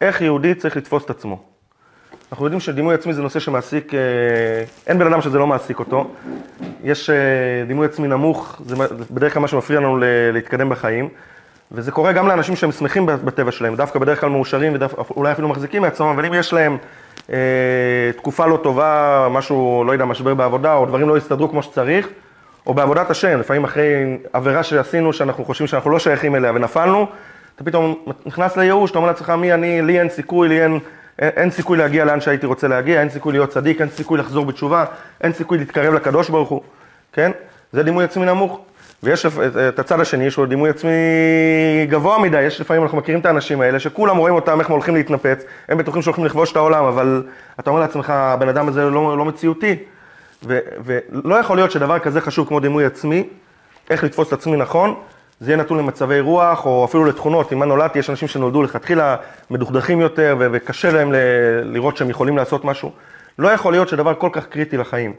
איך יהודי צריך לתפוס את עצמו. אנחנו יודעים שדימוי עצמי זה נושא שמעסיק, אה, אין בן אדם שזה לא מעסיק אותו. יש אה, דימוי עצמי נמוך, זה בדרך כלל מה שמפריע לנו להתקדם בחיים. וזה קורה גם לאנשים שהם שמחים בטבע שלהם, דווקא בדרך כלל מאושרים ואולי אפילו מחזיקים מעצמם, אבל אם יש להם אה, תקופה לא טובה, משהו, לא יודע, משבר בעבודה, או דברים לא הסתדרו כמו שצריך, או בעבודת השם, לפעמים אחרי עבירה שעשינו, שאנחנו חושבים שאנחנו לא שייכים אליה ונפלנו, אתה פתאום נכנס לייאוש, אתה אומר לעצמך, מי אני, לי אין סיכוי, לי אין, אין, אין סיכוי להגיע לאן שהייתי רוצה להגיע, אין סיכוי להיות צדיק, אין סיכוי לחזור בתשובה, אין סיכוי להתקרב לקדוש ברוך הוא, כן? זה דימוי עצמי נמוך. ויש את הצד השני, שהוא דימוי עצמי גבוה מדי, יש לפעמים, אנחנו מכירים את האנשים האלה, שכולם רואים אותם, איך הם הולכים להתנפץ, הם בטוחים שהולכים לכבוש את העולם, אבל אתה אומר לעצמך, הבן אדם הזה לא, לא מציאותי. ו, ולא יכול להיות שדבר כזה חשוב כמו דימוי עצמי, איך לתפוס את עצמי נכון, זה יהיה נתון למצבי רוח, או אפילו לתכונות, אם מה נולדתי, יש אנשים שנולדו לכתחילה מדוכדכים יותר, ו- וקשה להם ל- לראות שהם יכולים לעשות משהו. לא יכול להיות שדבר כל כך קריטי לחיים,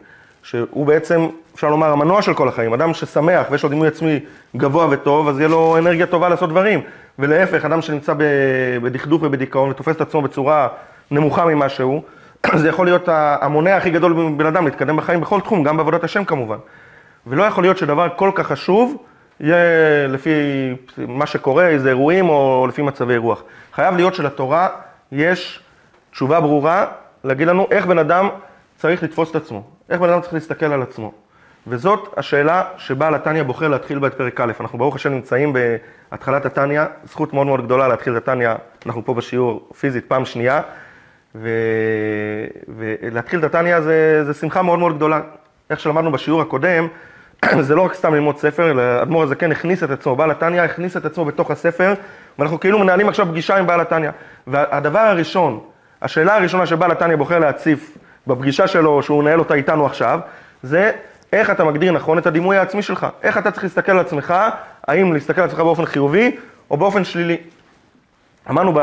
שהוא בעצם, אפשר לומר, המנוע של כל החיים. אדם ששמח ויש לו דימוי עצמי גבוה וטוב, אז יהיה לו אנרגיה טובה לעשות דברים. ולהפך, אדם שנמצא בדכדוך ובדיכאון ותופס את עצמו בצורה נמוכה ממה שהוא, זה יכול להיות המונע הכי גדול בבן אדם להתקדם בחיים בכל תחום, גם בעבודת השם כמובן. ולא יכול להיות שדבר כל כך חשוב יהיה לפי מה שקורה, איזה אירועים או לפי מצבי רוח. חייב להיות שלתורה יש תשובה ברורה להגיד לנו איך בן אדם צריך לתפוס את עצמו, איך בן אדם צריך להסתכל על עצמו. וזאת השאלה שבעל התניא בוחר להתחיל בה את פרק א'. אנחנו ברוך השם נמצאים בהתחלת התניא, זכות מאוד מאוד גדולה להתחיל את התניא, אנחנו פה בשיעור פיזית פעם שנייה, ו... ולהתחיל את התניא זה, זה שמחה מאוד מאוד גדולה. איך שלמדנו בשיעור הקודם, זה לא רק סתם ללמוד ספר, אלא האדמו"ר הזה כן הכניס את עצמו, בעל התניא הכניס את עצמו בתוך הספר, ואנחנו כאילו מנהלים עכשיו פגישה עם בעל התניא. והדבר הראשון, השאלה הראשונה שבעל התניא בוחר להציף בפגישה שלו, שהוא מנהל אותה איתנו עכשיו, זה איך אתה מגדיר נכון את הדימוי העצמי שלך. איך אתה צריך להסתכל על עצמך, האם להסתכל על עצמך באופן חיובי או באופן שלילי. אמרנו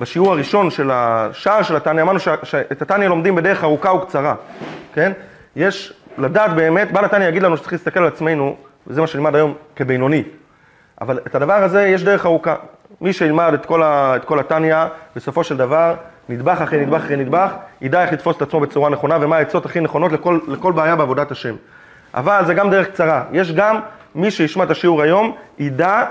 בשיעור הראשון של השער של התניא, אמרנו שאת התניא לומדים בדרך ארוכה וקצרה, כן? יש לדעת באמת, בעל התניא יגיד לנו שצריך להסתכל על עצמנו, וזה מה שנלמד היום, כבינוני. אבל את הדבר הזה יש דרך ארוכה. מי שילמד את כל, ה, את כל התניא, בסופו של דבר, נדבך אחרי נדבך אחרי נדבך, ידע איך לתפוס את עצמו בצורה נכונה ומה העצות הכי נכונות לכל, לכל בעיה בעבודת השם. אבל זה גם דרך קצרה. יש גם מי שישמע את השיעור היום, ידע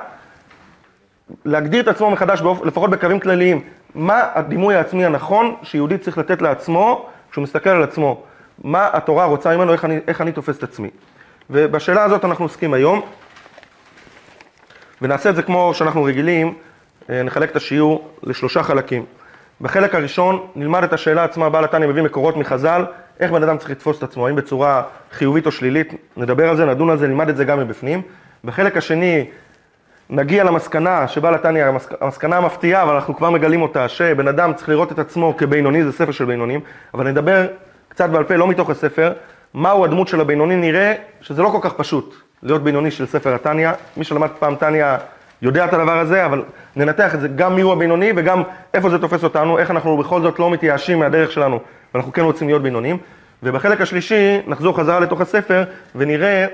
להגדיר את עצמו מחדש, לפחות בקווים כלליים, מה הדימוי העצמי הנכון שיהודי צריך לתת לעצמו כשהוא מסתכל על עצמו. מה התורה רוצה ממנו, איך אני, איך אני תופס את עצמי. ובשאלה הזאת אנחנו עוסקים היום, ונעשה את זה כמו שאנחנו רגילים, אה, נחלק את השיעור לשלושה חלקים. בחלק הראשון נלמד את השאלה עצמה, בעל התניא מביא מקורות מחז"ל, איך בן אדם צריך לתפוס את עצמו, האם בצורה חיובית או שלילית, נדבר על זה, נדון על זה, נלמד את זה גם מבפנים. בחלק השני נגיע למסקנה שבעל התניא, המסקנה המפתיעה, אבל אנחנו כבר מגלים אותה, שבן אדם צריך לראות את עצמו כבינוני, זה ספר של בינונים, אבל נדבר קצת בעל פה, לא מתוך הספר, מהו הדמות של הבינוני, נראה שזה לא כל כך פשוט להיות בינוני של ספר התניא. מי שלמד פעם תניא יודע את הדבר הזה, אבל ננתח את זה, גם מיהו הבינוני וגם איפה זה תופס אותנו, איך אנחנו בכל זאת לא מתייאשים מהדרך שלנו, ואנחנו כן רוצים להיות בינונים. ובחלק השלישי נחזור חזרה לתוך הספר ונראה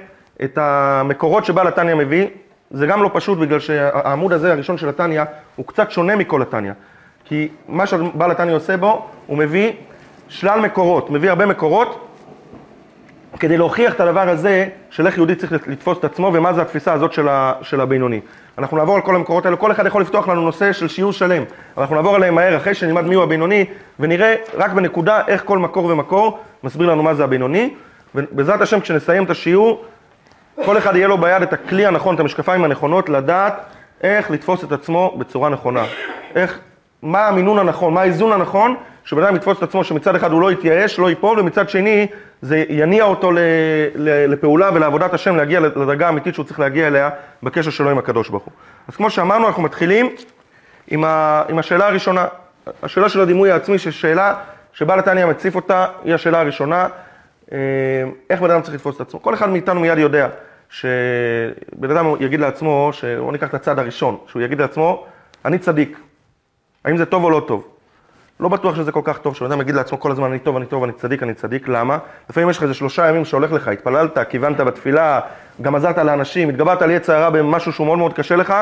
את המקורות שבעל התניא מביא. זה גם לא פשוט בגלל שהעמוד הזה, הראשון של התניא, הוא קצת שונה מכל התניא. כי מה שבעל התניא עושה בו, הוא מביא שלל מקורות, מביא הרבה מקורות, כדי להוכיח את הדבר הזה של איך יהודי צריך לתפוס את עצמו ומה זה התפיסה הזאת של, ה, של הבינוני. אנחנו נעבור על כל המקורות האלה, כל אחד יכול לפתוח לנו נושא של שיעור שלם, אנחנו נעבור עליהם מהר אחרי שנלמד מיהו הבינוני ונראה רק בנקודה איך כל מקור ומקור מסביר לנו מה זה הבינוני ובעזרת השם כשנסיים את השיעור כל אחד יהיה לו ביד את הכלי הנכון, את המשקפיים הנכונות, לדעת איך לתפוס את עצמו בצורה נכונה. איך, מה המינון הנכון, מה האיזון הנכון שבן אדם יתפוס את עצמו שמצד אחד הוא לא יתייאש, לא ייפול, ומצד שני זה יניע אותו לפעולה ולעבודת השם להגיע לדרגה האמיתית שהוא צריך להגיע אליה בקשר שלו עם הקדוש ברוך הוא. אז כמו שאמרנו, אנחנו מתחילים עם, ה, עם השאלה הראשונה, השאלה של הדימוי העצמי, ששאלה שבעל התניא מציף אותה, היא השאלה הראשונה, אה, איך בן אדם צריך לתפוס את עצמו. כל אחד מאיתנו מיד יודע שבן אדם יגיד לעצמו, בואו ניקח את הצד הראשון, שהוא יגיד לעצמו, אני צדיק. האם זה טוב או לא טוב? לא בטוח שזה כל כך טוב, שבן אדם יגיד לעצמו כל הזמן, אני טוב, אני טוב, אני צדיק, אני צדיק, למה? לפעמים יש לך איזה שלושה ימים שהולך לך, התפללת, כיוונת בתפילה, גם עזרת לאנשים, התגברת על עץ הרע במשהו שהוא מאוד מאוד קשה לך,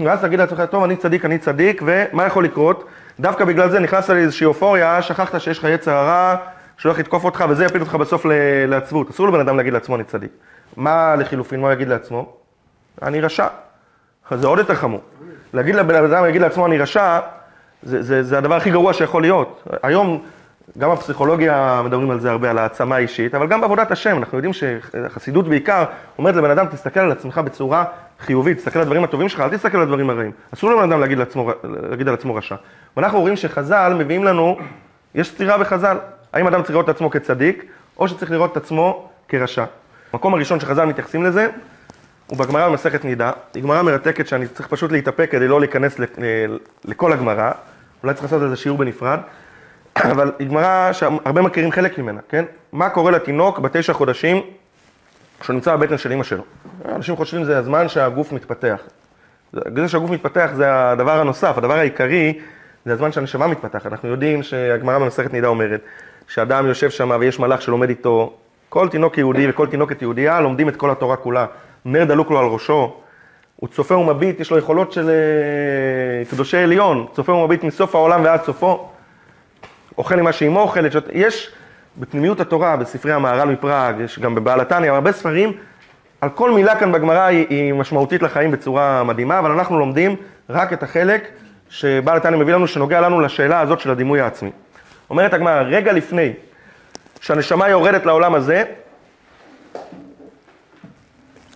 ואז תגיד לעצמך, טוב, אני צדיק, אני צדיק, ומה יכול לקרות? דווקא בגלל זה נכנסת לאיזושהי אופוריה, שכחת שיש לך יצר הרע, שהולך לתקוף אותך, וזה יפיל אותך בסוף לעצבות. אסור לבן אדם להגיד לעצמו אני צדיק. מה לחילופין, מה הוא יגיד לעצמו? אני רשע. זה עוד יותר חמור. להגיד לבן אדם, להגיד לעצמו אני רשע, זה, זה, זה הדבר הכי גרוע שיכול להיות. היום, גם בפסיכולוגיה מדברים על זה הרבה, על העצמה האישית, אבל גם בעבודת השם, אנחנו יודעים שחסידות בעיקר אומרת לבן אדם, תסתכל על עצמך בצורה חיובית, תסתכל על הדברים הטובים שלך, אל תסתכל על הדברים הרעים. אסור לבן אדם להגיד, לעצמו, להגיד על עצמו רשע. ואנחנו רואים שחז"ל מביאים לנו, יש סתירה בחז"ל. האם אדם צריך לראות את עצמו כצדיק, או שצריך לראות את עצמו כרשע. המקום הראשון שחז"ל מתייחסים לזה, הוא בגמרא במסכת נידה. היא גמרא מרתקת שאני צריך פשוט להתאפק כדי לא להיכנס לכל הגמרא. אולי צריך לעשות איזה שיעור בנפרד. אבל היא גמרא שהרבה מכירים חלק ממנה, כן? מה קורה לתינוק בתשע חודשים כשהוא נמצא בבטן של אימא שלו? אנשים חושבים שזה הזמן שהגוף מתפתח. זה שהגוף מתפתח זה הדבר הנוסף, הדבר העיקרי זה הזמן שהנשמה מתפתחת. אנחנו יודעים שהגמרא במסכת נידה אומרת שאדם יושב שם ויש מלאך שלומד איתו, כל תינוק יהודי וכל תינוקת יהודייה לומדים את כל התורה כולה. נר דלוק לו על ראשו, הוא צופה ומביט, יש לו יכולות של אה, קדושי עליון, צופה ומביט מסוף העולם ועד סופו, אוכל עם מה שאימו אוכלת, שאת- יש בפנימיות התורה, בספרי המהר"ל מפראג, יש גם בבעל התניא, הרבה ספרים, על כל מילה כאן בגמרא היא, היא משמעותית לחיים בצורה מדהימה, אבל אנחנו לומדים רק את החלק שבעל התניא מביא לנו, שנוגע לנו לשאלה הזאת של הדימוי העצמי. אומרת הגמרא, רגע לפני שהנשמה יורדת לעולם הזה,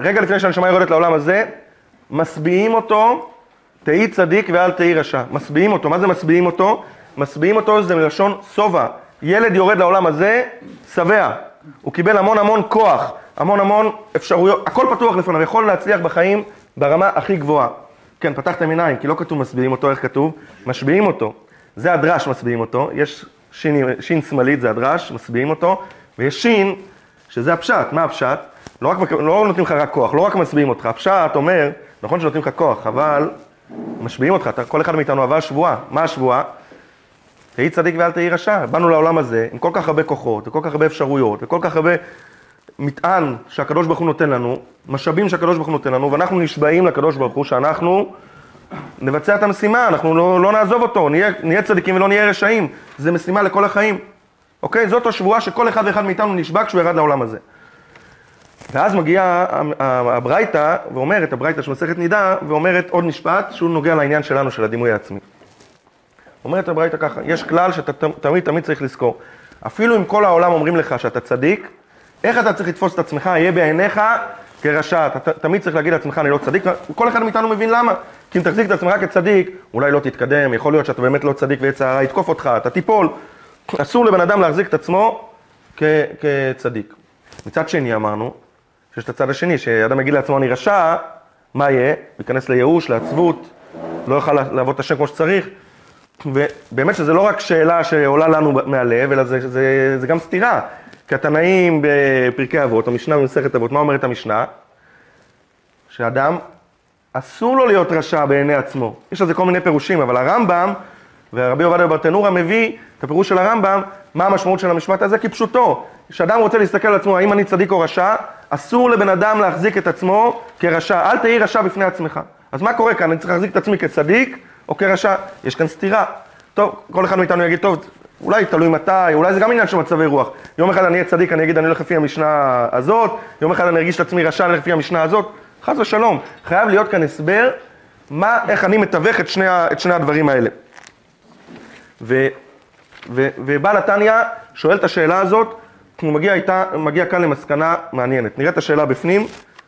רגע לפני שהנשמה יורדת לעולם הזה, משביעים אותו, תהי צדיק ואל תהי רשע. משביעים אותו, מה זה משביעים אותו? משביעים אותו זה מלשון שובע. ילד יורד לעולם הזה, שבע. הוא קיבל המון המון כוח, המון המון אפשרויות, הכל פתוח לפניו, יכול להצליח בחיים ברמה הכי גבוהה. כן, פתחתם עיניים, כי לא כתוב משביעים אותו, איך כתוב? משביעים אותו. זה הדרש משביעים אותו, יש שין, שין שמאלית, זה הדרש, משביעים אותו, ויש שין, שזה הפשט, מה הפשט? לא, רק, לא נותנים לך רק כוח, לא רק משביעים אותך, הפשט אומר, נכון שנותנים לך כוח, אבל משביעים אותך, אתה, כל אחד מאיתנו עבר שבועה, מה השבועה? תהי צדיק ואל תהי רשע. באנו לעולם הזה עם כל כך הרבה כוחות, וכל כך הרבה אפשרויות, וכל כך הרבה מטען שהקדוש ברוך הוא נותן לנו, משאבים שהקדוש ברוך הוא נותן לנו, ואנחנו נשבעים לקדוש ברוך הוא שאנחנו נבצע את המשימה, אנחנו לא, לא נעזוב אותו, נהיה, נהיה צדיקים ולא נהיה רשעים. זה משימה לכל החיים. אוקיי? זאת השבועה שכל אחד ואחד מאיתנו נשבע כשהוא ירד לעולם הזה. ואז מגיעה הברייתא, ואומרת, הברייתא של מסכת נידה, ואומרת עוד משפט שהוא נוגע לעניין שלנו, של הדימוי העצמי. אומרת הברייתא ככה, יש כלל שאתה תמיד תמיד צריך לזכור. אפילו אם כל העולם אומרים לך שאתה צדיק, איך אתה צריך לתפוס את עצמך, יהיה בעיניך כרשע. אתה תמיד צריך להגיד לעצמך, אני לא צדיק, וכל אחד מאיתנו מבין למה. כי אם תחזיק את עצמך כצדיק, אולי לא תתקדם, יכול להיות שאתה באמת לא צדיק ויצר הרע יתקוף אותך, אתה תיפול. אסור לבן אדם להחזיק את עצמו כ- כצדיק. מצד שני אמרנו, שיש את הצד השני, שאדם יגיד לעצמו אני רשע, מה יהיה? הוא ייכנס לייאוש, לעצבות, לא יוכל לעבוד את השם כמו שצריך. ובאמת שזה לא רק שאלה שעולה לנו מהלב, אלא זה, זה, זה גם סתירה. כי התנאים בפרקי אבות, המשנה במסכת אבות, מה אומרת המשנה? שאדם, אסור לו להיות רשע בעיני עצמו. יש לזה כל מיני פירושים, אבל הרמב"ם ורבי עובדיה ברטנורה מביא את הפירוש של הרמב"ם, מה המשמעות של המשפט הזה, כפשוטו. כשאדם רוצה להסתכל על עצמו, האם אני צדיק או רשע, אסור לבן אדם להחזיק את עצמו כרשע. אל תהי רשע בפני עצמך. אז מה קורה כאן? אני צריך להחזיק את עצמי כצדיק או כרשע? יש כאן סתירה. טוב, כל אחד מאיתנו יגיד, טוב, אולי תלוי מתי, אולי זה גם עניין של מצבי רוח. יום אחד אני אהיה צדיק, אני אגיד, אני הולך לפי המשנה הזאת, יום אחד אני ארגיש את עצמי רשע, אני הולך לפי המשנה הזאת. חס ושלום. חייב להיות כאן הסבר, מה, איך אני מתווך את שני, את שני הדברים האלה. ו, ו, ובעל התניא שואל את השאלה הזאת, הוא מגיע, איתה, מגיע כאן למסקנה מעניינת. נראה את השאלה בפנים,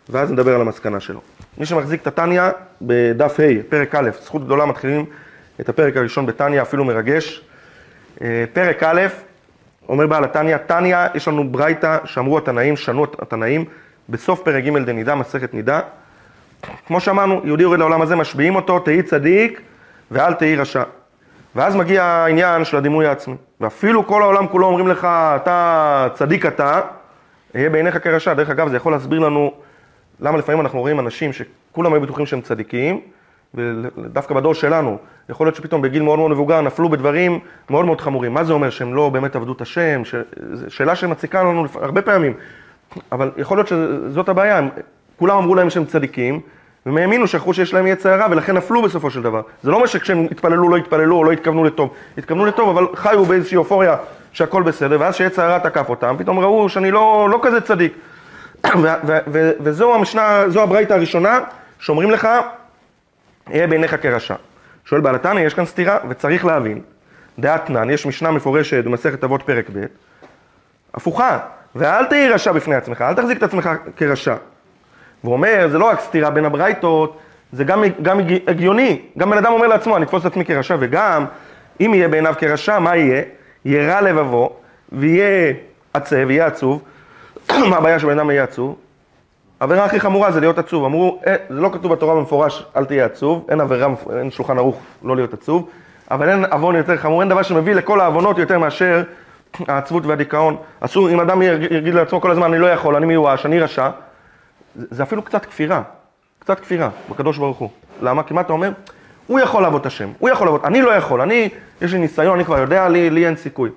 ואז נדבר על המסקנה שלו. מי שמחזיק את התניא בדף ה', פרק א', זכות גדולה מתחילים את הפרק הראשון בתניא, אפילו מרגש. אה, פרק א', אומר בעל התניא, תניא, יש לנו ברייתא שאמרו התנאים, שנו התנאים, בסוף פרק ג' דנידה, מסכת נידה. כמו שאמרנו, יהודי יורד לעולם הזה, משביעים אותו, תהי צדיק ואל תהי רשע. ואז מגיע העניין של הדימוי העצמי. ואפילו כל העולם כולו אומרים לך, אתה צדיק אתה, יהיה בעיניך כרשע. דרך אגב, זה יכול להסביר לנו למה לפעמים אנחנו רואים אנשים שכולם היו בטוחים שהם צדיקים, ודווקא בדור שלנו, יכול להיות שפתאום בגיל מאוד מאוד מבוגר נפלו בדברים מאוד מאוד חמורים. מה זה אומר? שהם לא באמת עבדו את השם? ש... שאלה שמציקה לנו הרבה פעמים. אבל יכול להיות שזאת הבעיה, כולם אמרו להם שהם צדיקים, והם האמינו, שכחו שיש להם יצר הרע, ולכן נפלו בסופו של דבר. זה לא אומר שכשהם התפללו, לא התפללו, או לא התכוונו לטוב. התכוונו לטוב, אבל חיו באיזושהי אופוריה שהכל בסדר, ואז כשיצר הרע תקף אותם, פתאום ראו שאני לא, לא כזה צדיק. וזו המשנה, זו הברייתא הראשונה, שאומרים לך, אהיה בעיניך כרשע. שואל בעל התניא, יש כאן סתירה, וצריך להבין. דעת נן, יש משנה מפורשת במסכת אבות פרק ב', הפוכה, ואל תהי רשע בפני עצמך, אל תחזיק את עצמך כרשע. והוא אומר, זה לא רק סתירה בין הברייתות, זה גם, גם הגיוני. גם בן אדם אומר לעצמו, אני אתפוס את עצמי כרשע, וגם, אם יהיה בעיניו כרשע, מה יהיה? יהיה רע לבבו, ויהיה עצב, ויהיה עצוב. מה הבעיה שבן אדם יהיה עצוב? העבירה הכי חמורה זה להיות עצוב. אמרו, אה, זה לא כתוב בתורה במפורש, אל תהיה עצוב, אין עבירה, אין שולחן ערוך לא להיות עצוב, אבל אין עוון יותר חמור, אין דבר שמביא לכל העוונות יותר מאשר העצבות והדיכאון. אסור, אם אדם יגיד לעצמו כל הזמן, אני לא יכול, אני מיואש, אני רשע, זה אפילו קצת כפירה, קצת כפירה בקדוש ברוך הוא. למה? כי מה אתה אומר? הוא יכול לעבוד את השם, הוא יכול לעבוד, אני לא יכול, אני, יש לי ניסיון, אני כבר יודע, לי, לי אין סיכוי.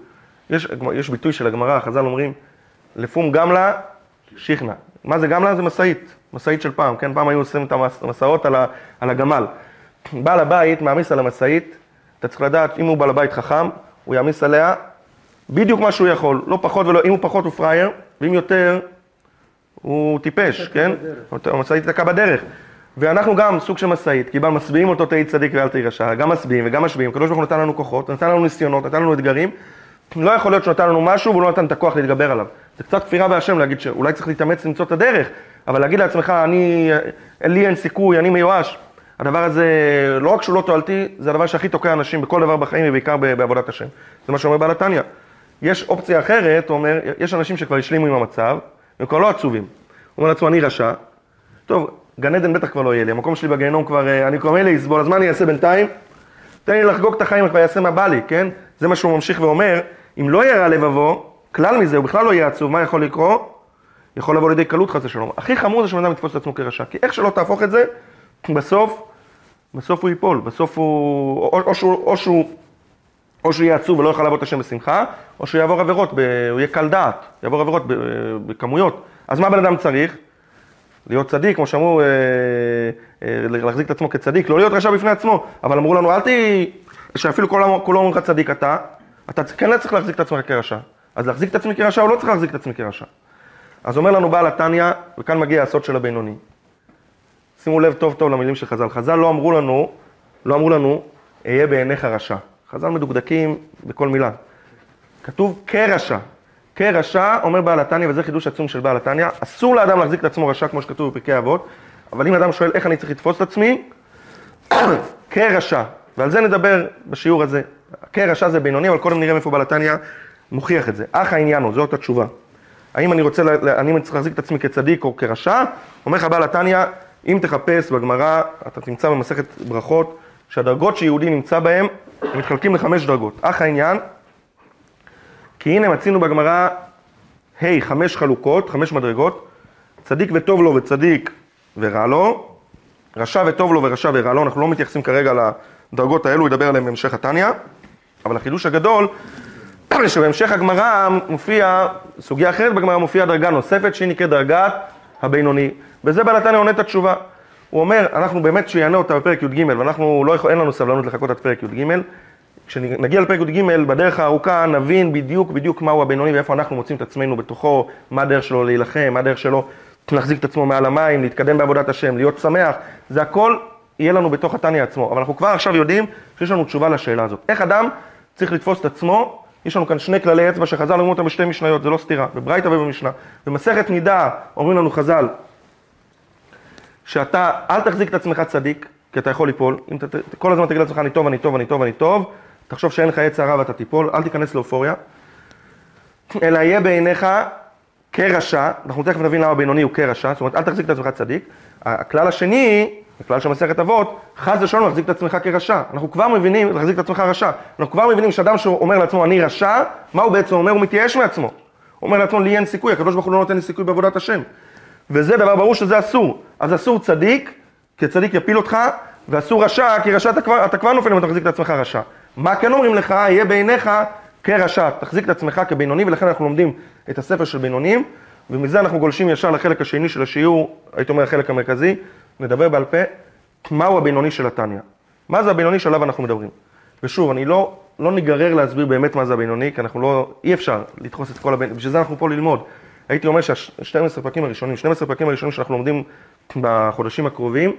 יש, יש ביטוי של הגמרא, חז"ל אומרים, לפום גמלה, שיכנה. מה זה גמלה? זה משאית, משאית של פעם, כן? פעם היו עושים את המסעות על, על הגמל. בעל הבית מעמיס על המשאית, אתה צריך לדעת, אם הוא בעל הבית חכם, הוא יעמיס עליה בדיוק מה שהוא יכול, לא פחות ולא, אם הוא פחות הוא פראייר, ואם יותר, הוא טיפש, כן? המשאית תקע בדרך. ואנחנו גם סוג של משאית, כי בה משביעים אותו תהי צדיק ואל תהי רשע, גם משביעים וגם משביעים, הקדוש ברוך הוא נתן לנו כוחות, נתן לנו ניסיונות, נתן לנו אתגרים, לא יכול להיות שהוא נתן לנו משהו והוא לא נתן את הכוח להתגבר עליו. זה קצת כפירה בהשם להגיד שאולי צריך להתאמץ למצוא את הדרך, אבל להגיד לעצמך, אני, לי אין סיכוי, אני מיואש, הדבר הזה, לא רק שהוא לא תועלתי, זה הדבר שהכי תוקע אנשים בכל דבר בחיים ובעיקר בעבודת השם. זה מה שאומר בעל התניא. יש אופציה אחרת, הוא אומר, יש אנשים שכבר השלימו עם המצב, הם כבר לא עצובים. הוא אומר לעצמו, אני רשע, טוב, גן עדן בטח כבר לא יהיה לי, המקום שלי בגיהנום כבר, אה, אני כבר מילא יסבול, אז מה אני אעשה בינתיים? תן לי לחגוג את החיים, כבר אעשה מה בא לי, כן? זה מה שהוא ממשיך ואומר, אם לא יהיה רע לבבו, כלל מזה, הוא בכלל לא יהיה עצוב, מה יכול לקרות? יכול לבוא לידי קלות חס ושלום. הכי חמור זה שבן אדם יתפוס את עצמו כרשע, כי איך שלא תהפוך את זה, בסוף, בסוף הוא ייפול, בסוף הוא, או, או, שהוא, או שהוא או שהוא יהיה עצוב ולא יוכל לעבוד את השם בשמחה, או שהוא יעבור עבירות, ב... הוא יהיה קל דעת, יעבור עבירות ב... בכמויות. אז מה בן אדם צריך? להיות צדיק, כמו שאמרו, אה, אה, להחזיק את עצמו כצדיק, לא להיות רשע בפני עצמו, אבל אמרו לנו, אל תהי, שאפילו כולם אומרים לך צדיק אתה, אתה כן צריך להחזיק את עצמך כרשע. אז להחזיק את עצמי כרשע או לא צריך להחזיק את עצמי כרשע? אז אומר לנו בעל התניא, וכאן מגיע הסוד של הבינוני. שימו לב טוב טוב למילים של חז"ל. חז"ל לא אמרו לנו, לא אמרו לנו, אהיה בעיניך רשע. חז"ל מדוקדקים בכל מילה. כתוב כרשע. כרשע, אומר בעל התניא, וזה חידוש עצום של בעל התניא, אסור לאדם להחזיק את עצמו רשע כמו שכתוב בפרקי אבות, אבל אם אדם שואל איך אני צריך לתפוס את עצמי, כרשע, ועל זה נדבר בשיעור הזה. כרשע זה בינוני, אבל קודם נראה מאיפה בעל התניא מוכיח את זה. אך העניין הוא, זאת התשובה. האם אני רוצה, אני צריך להחזיק את עצמי כצדיק או כרשע? אומר לך בעל התניא, אם תחפש בגמרא, אתה תמצא במסכת ברכות, שהדרגות שיהודי נמצא בהן, הם מתחלקים לחמש דרגות. אך העניין, כי הנה מצינו בגמרא, ה' חמש חלוקות, חמש מדרגות, צדיק וטוב לו וצדיק ורע לו, רשע וטוב לו ורשע ורע לו, אנחנו לא מתייחסים כרגע לדרגות האלו, ידבר עליהן בהמשך התניא, אבל החידוש הגדול, שבהמשך הגמרא מופיע, סוגיה אחרת בגמרא מופיעה דרגה נוספת שהיא נקראת דרגת הבינוני, בזה בעל התניא עונה את התשובה. הוא אומר, אנחנו באמת שיענה אותה בפרק י"ג, ואנחנו, לא יכול, אין לנו סבלנות לחכות עד פרק י"ג. כשנגיע לפרק י"ג, בדרך הארוכה נבין בדיוק בדיוק מהו הבינוני ואיפה אנחנו מוצאים את עצמנו בתוכו, מה הדרך שלו להילחם, מה הדרך שלו להחזיק את עצמו מעל המים, להתקדם בעבודת השם, להיות שמח, זה הכל יהיה לנו בתוך התניא עצמו. אבל אנחנו כבר עכשיו יודעים שיש לנו תשובה לשאלה הזאת. איך אדם צריך לתפוס את עצמו? יש לנו כאן שני כללי אצבע שחז"ל אומרים אותם בשתי משניות, זה לא סתירה, בברייתא ובמשנה. במסכת נידה אומרים לנו חז"ל, שאתה, אל תחזיק את עצמך צדיק, כי אתה יכול ליפול. אם אתה כל הזמן תגיד לעצמך, אני טוב, אני טוב, אני טוב, אני טוב, תחשוב שאין לך עץ הרע ואתה תיפול, אל תיכנס לאופוריה. אלא יהיה בעיניך כרשע, אנחנו תכף נבין למה בינוני הוא כרשע, זאת אומרת, אל תחזיק את עצמך צדיק. הכלל השני, הכלל של מסכת אבות, חס ושלום להחזיק את עצמך כרשע. אנחנו כבר מבינים, להחזיק את עצמך רשע. אנחנו כבר מבינים שאדם שאומר לעצמו, אני רשע, מה הוא בעצם אומר? הוא מתייאש מעצמו. הוא אומר לעצמו, לי אין סיכוי, הוא לא נותן לי סיכוי בעבודת השם. וזה דבר ברור שזה אסור. אז אסור צדיק, כי צדיק יפיל אותך, ואסור רשע, כי רשע אתה כבר, אתה כבר נופל אם אתה מחזיק את עצמך רשע. מה כן אומרים לך, יהיה בעיניך כרשע, תחזיק את עצמך כבינוני, ולכן אנחנו לומדים את הספר של בינונים, ומזה אנחנו גולשים ישר לחלק השני של השיעור, הייתי אומר החלק המרכזי, נדבר בעל פה מהו הבינוני של התניא. מה זה הבינוני שעליו אנחנו מדברים. ושוב, אני לא, לא ניגרר להסביר באמת מה זה הבינוני, כי אנחנו לא, אי אפשר לדחוס את כל הבינוני, בשביל זה אנחנו פה ללמוד. הייתי אומר שה-12 פרקים הראשונים, 12 פרקים הראשונים שאנחנו לומדים בחודשים הקרובים,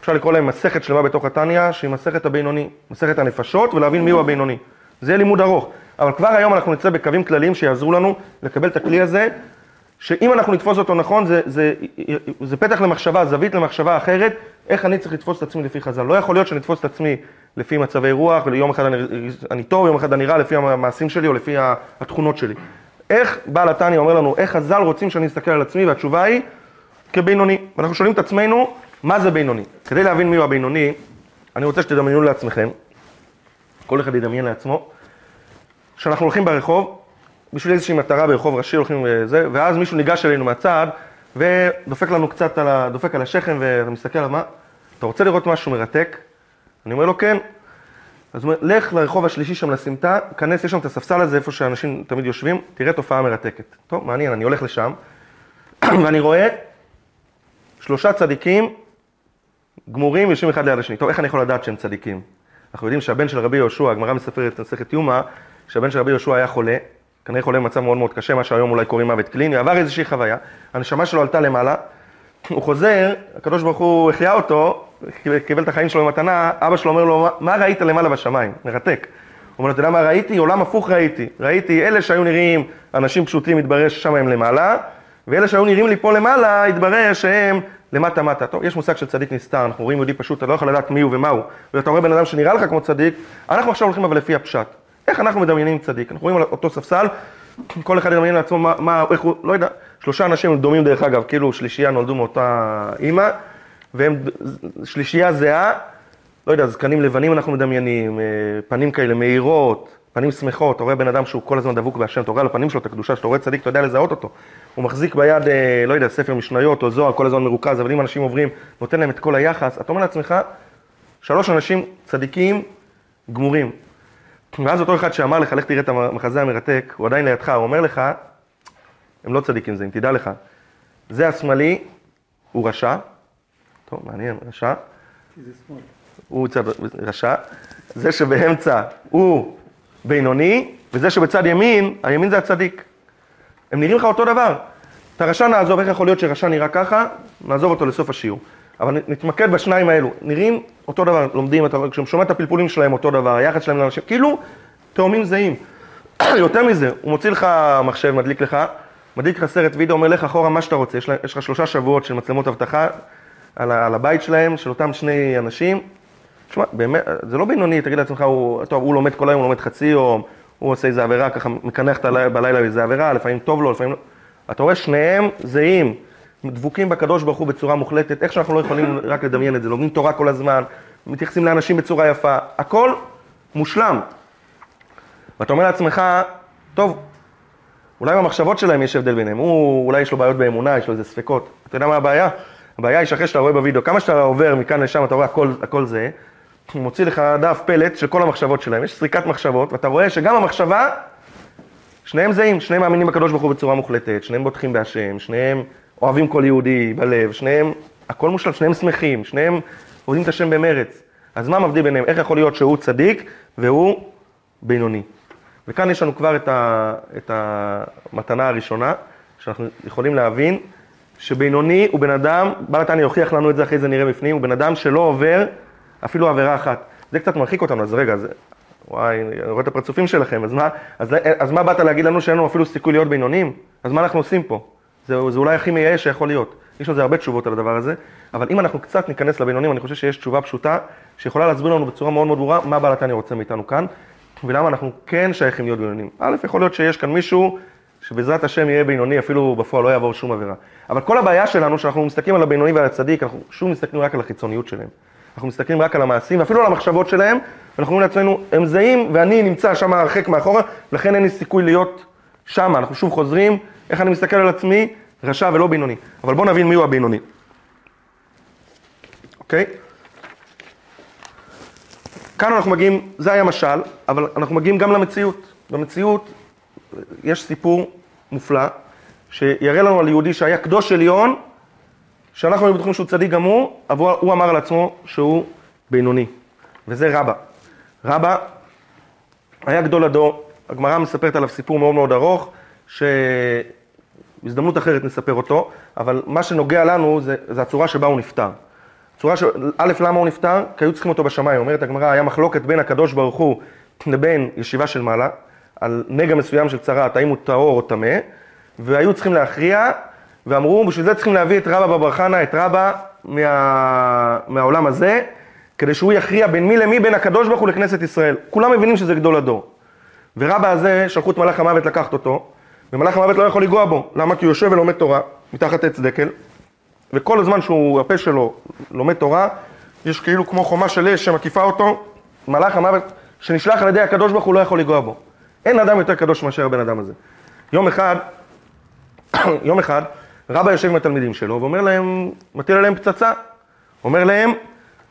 אפשר לקרוא להם מסכת שלמה בתוך התניא, שהיא מסכת הבינוני, מסכת הנפשות, ולהבין מיהו הבינוני. זה יהיה לימוד ארוך, אבל כבר היום אנחנו נצא בקווים כלליים שיעזרו לנו לקבל את הכלי הזה, שאם אנחנו נתפוס אותו נכון, זה, זה, זה פתח למחשבה, זווית למחשבה אחרת, איך אני צריך לתפוס את עצמי לפי חז"ל. לא יכול להיות שאני אתפוס את עצמי לפי מצבי רוח, ויום אחד אני, אני טוב, יום אחד אני רע, לפי המעשים שלי או לפי התכונות שלי. איך בעל התניא אומר לנו, איך חז"ל רוצים שאני אסתכל על עצמי, והתשובה היא, כבינוני. ואנחנו שואלים את עצמנו, מה זה בינוני? כדי להבין מיהו הבינוני, אני רוצה שתדמיינו לעצמכם, כל אחד ידמיין לעצמו, שאנחנו הולכים ברחוב, בשביל איזושהי מטרה ברחוב ראשי הולכים וזה, ואז מישהו ניגש אלינו מהצד, ודופק לנו קצת על ה... דופק על השכם, ואתה מסתכל על מה, אתה רוצה לראות משהו מרתק? אני אומר לו כן. אז הוא אומר, לך לרחוב השלישי שם לסמטה, כנס, יש שם את הספסל הזה, איפה שאנשים תמיד יושבים, תראה תופעה מרתקת. טוב, מעניין, אני הולך לשם, ואני רואה שלושה צדיקים גמורים יושבים אחד ליד השני. טוב, איך אני יכול לדעת שהם צדיקים? אנחנו יודעים שהבן של רבי יהושע, הגמרא מספרת את מסכת יומא, שהבן של רבי יהושע היה חולה, כנראה חולה במצב מאוד מאוד קשה, מה שהיום אולי קוראים מוות קליני, עבר איזושהי חוויה, הנשמה שלו עלתה למעלה, הוא חוזר, הקדוש ברוך הוא החיה אותו, קיבל את החיים שלו במתנה, אבא שלו אומר לו, מה ראית למעלה בשמיים? מרתק. הוא אומר לו, אתה יודע מה ראיתי? עולם הפוך ראיתי. ראיתי אלה שהיו נראים אנשים פשוטים, התברר ששם הם למעלה, ואלה שהיו נראים לי פה למעלה, התברר שהם למטה מטה. טוב, יש מושג של צדיק נסתר, אנחנו רואים יהודי פשוט, אתה לא יכול לדעת מי הוא ומה הוא. ואתה רואה בן אדם שנראה לך כמו צדיק, אנחנו עכשיו הולכים אבל לפי הפשט. איך אנחנו מדמיינים צדיק? אנחנו רואים על אותו ספסל, כל אחד ידמיין לעצמו מה, מה, איך הוא, לא יודע, שלושה אנשים דומים דרך אגב, כאילו שלישייה נולדו מאותה אימא, והם שלישייה זהה, לא יודע, זקנים לבנים אנחנו מדמיינים, אה, פנים כאלה מהירות, פנים שמחות, אתה רואה בן אדם שהוא כל הזמן דבוק בהשם, אתה רואה על הפנים שלו את הקדושה, שאתה רואה צדיק, אתה יודע לזהות אותו. הוא מחזיק ביד, אה, לא יודע, ספר משניות או זוהר, כל הזמן מרוכז, אבל אם אנשים עוברים, נותן להם את כל היחס, אתה אומר לעצמך, שלוש אנשים צדיקים גמורים. ואז אותו אחד שאמר לך, לך תראה את המחזה המרתק, הוא עדיין לידך, הוא אומר לך, הם לא צדיקים זה, אם תדע לך, זה השמאלי, הוא רשע, טוב, מעניין, רשע, הוא צד רשע, זה שבאמצע הוא בינוני, וזה שבצד ימין, הימין זה הצדיק. הם נראים לך אותו דבר. את הרשע נעזוב, איך יכול להיות שרשע נראה ככה? נעזוב אותו לסוף השיעור. אבל נתמקד בשניים האלו. נראים אותו דבר, לומדים, כשהם שומע את הפלפולים שלהם אותו דבר, היחס שלהם לאנשים, כאילו תאומים זהים. יותר מזה, הוא מוציא לך מחשב, מדליק לך, מדליק לך סרט וידאו, אומר לך אחורה מה שאתה רוצה, יש, לה, יש לך שלושה שבועות של מצלמות אבטחה על, על הבית שלהם, של אותם שני אנשים. תשמע, באמת, זה לא בינוני, תגיד לעצמך, הוא, טוב, הוא לומד כל היום, הוא לומד חצי יום, הוא עושה איזה עבירה, ככה מקנח בלילה איזה עבירה, לפעמים טוב לו, לפעמים לא. אתה רואה, שניהם זהים, דבוקים בקדוש ברוך הוא בצורה מוחלטת, איך שאנחנו לא יכולים רק לדמיין את זה, לומדים תורה כל הזמן, מתייחסים לאנשים בצורה יפה, הכל מושלם. ואתה אומר לעצמך, טוב, אולי במחשבות שלהם יש הבדל ביניהם, הוא, אולי יש לו בעיות באמונה, יש לו איזה ספקות. אתה יודע מה הבעיה? הבעיה היא שאחרי שאתה רואה בווידאו, כמה שאתה עובר מכאן לשם, אתה רואה הכל, הכל זה, הוא מוציא לך דף פלט של כל המחשבות שלהם, יש סריקת מחשבות, ואתה רואה שגם המחשבה, שניהם זהים, שניהם מאמינים בקדוש ברוך הוא בצורה מוחלטת, שניהם בוטחים בהשם, שניהם אוהבים כל יהודי בלב, שניהם, הכל מושלם, שניהם שמחים, שניהם עובדים את השם במרץ. אז מה מבדיל ביניהם? איך יכול להיות שהוא צדיק והוא בינוני? וכאן יש לנו כבר את, ה, את המתנה הראשונה, שאנחנו יכולים להבין שבינוני הוא בן אדם, בעל התניא יוכיח לנו את זה, אחרי זה נראה בפנים, הוא בן אדם שלא עובר אפילו עבירה אחת. זה קצת מרחיק אותנו, אז רגע, זה... וואי, אני רואה את הפרצופים שלכם, אז מה, אז, אז מה באת להגיד לנו שאין לנו אפילו סיכוי להיות בינוניים? אז מה אנחנו עושים פה? זה, זה אולי הכי מייאש שיכול להיות. יש לזה הרבה תשובות על הדבר הזה, אבל אם אנחנו קצת ניכנס לבינונים, אני חושב שיש תשובה פשוטה, שיכולה להסביר לנו בצורה מאוד מאוד ברורה מה בעל התניא רוצה מאיתנו כאן, ולמה אנחנו כן שייכים להיות בינונים. א', יכול להיות שיש כאן מישהו שבעזרת השם יהיה בינוני, אפילו בפועל לא יעבור שום עבירה. אבל כל הבעיה שלנו, שאנחנו מסתכלים על הבינוני ועל הצדיק, אנחנו שוב מסתכלים רק על החיצוניות שלהם. אנחנו מסתכלים רק על המעשים, ואפילו על המחשבות שלהם, ואנחנו אומרים לעצמנו, הם זהים, ואני נמצא שם הרחק מאחורה, לכן אין לי סיכוי להיות שם. אנחנו שוב חוזרים, איך אני מסתכל על עצמי, רשע ולא בינוני. אבל בואו נבין מיהו הבינוני. אוקיי? כאן אנחנו מגיעים, זה היה משל, אבל אנחנו מגיעים גם למציאות. במציאות יש סיפור מופלא, שיראה לנו על יהודי שהיה קדוש עליון, שאנחנו היינו בטוחים שהוא צדיק גמור, אבל הוא- אמר על עצמו שהוא בינוני. וזה רבא. רבא היה גדול הדור, הגמרא מספרת עליו סיפור מאוד מאוד ארוך, שבהזדמנות אחרת נספר אותו, אבל מה שנוגע לנו זה, זה הצורה שבה הוא נפטר. צורה ש... א', למה הוא נפטר? כי היו צריכים אותו בשמיים. אומרת הגמרא, היה מחלוקת בין הקדוש ברוך הוא לבין ישיבה של מעלה, על נגע מסוים של צרעת, האם הוא טהור או טמא, והיו צריכים להכריע, ואמרו, בשביל זה צריכים להביא את רבא בבר חנא, את רבא מה... מהעולם הזה, כדי שהוא יכריע בין מי למי, בין הקדוש ברוך הוא לכנסת ישראל. כולם מבינים שזה גדול הדור. ורבא הזה, שלחו את מלאך המוות לקחת אותו, ומלאך המוות לא יכול לנגוע בו. למה? כי הוא יושב ולומד תורה, מתחת עץ דקל, וכל הזמן שהוא, הפה שלו לומד תורה, יש כאילו כמו חומה של אש שמקיפה אותו, מלאך המוות שנשלח על ידי הקדוש ברוך הוא לא יכול לנגוע בו. אין אדם יותר קדוש מאשר הבן אדם הזה. יום אחד, יום אחד, רבא יושב עם התלמידים שלו ואומר להם, מטיל עליהם פצצה. אומר להם,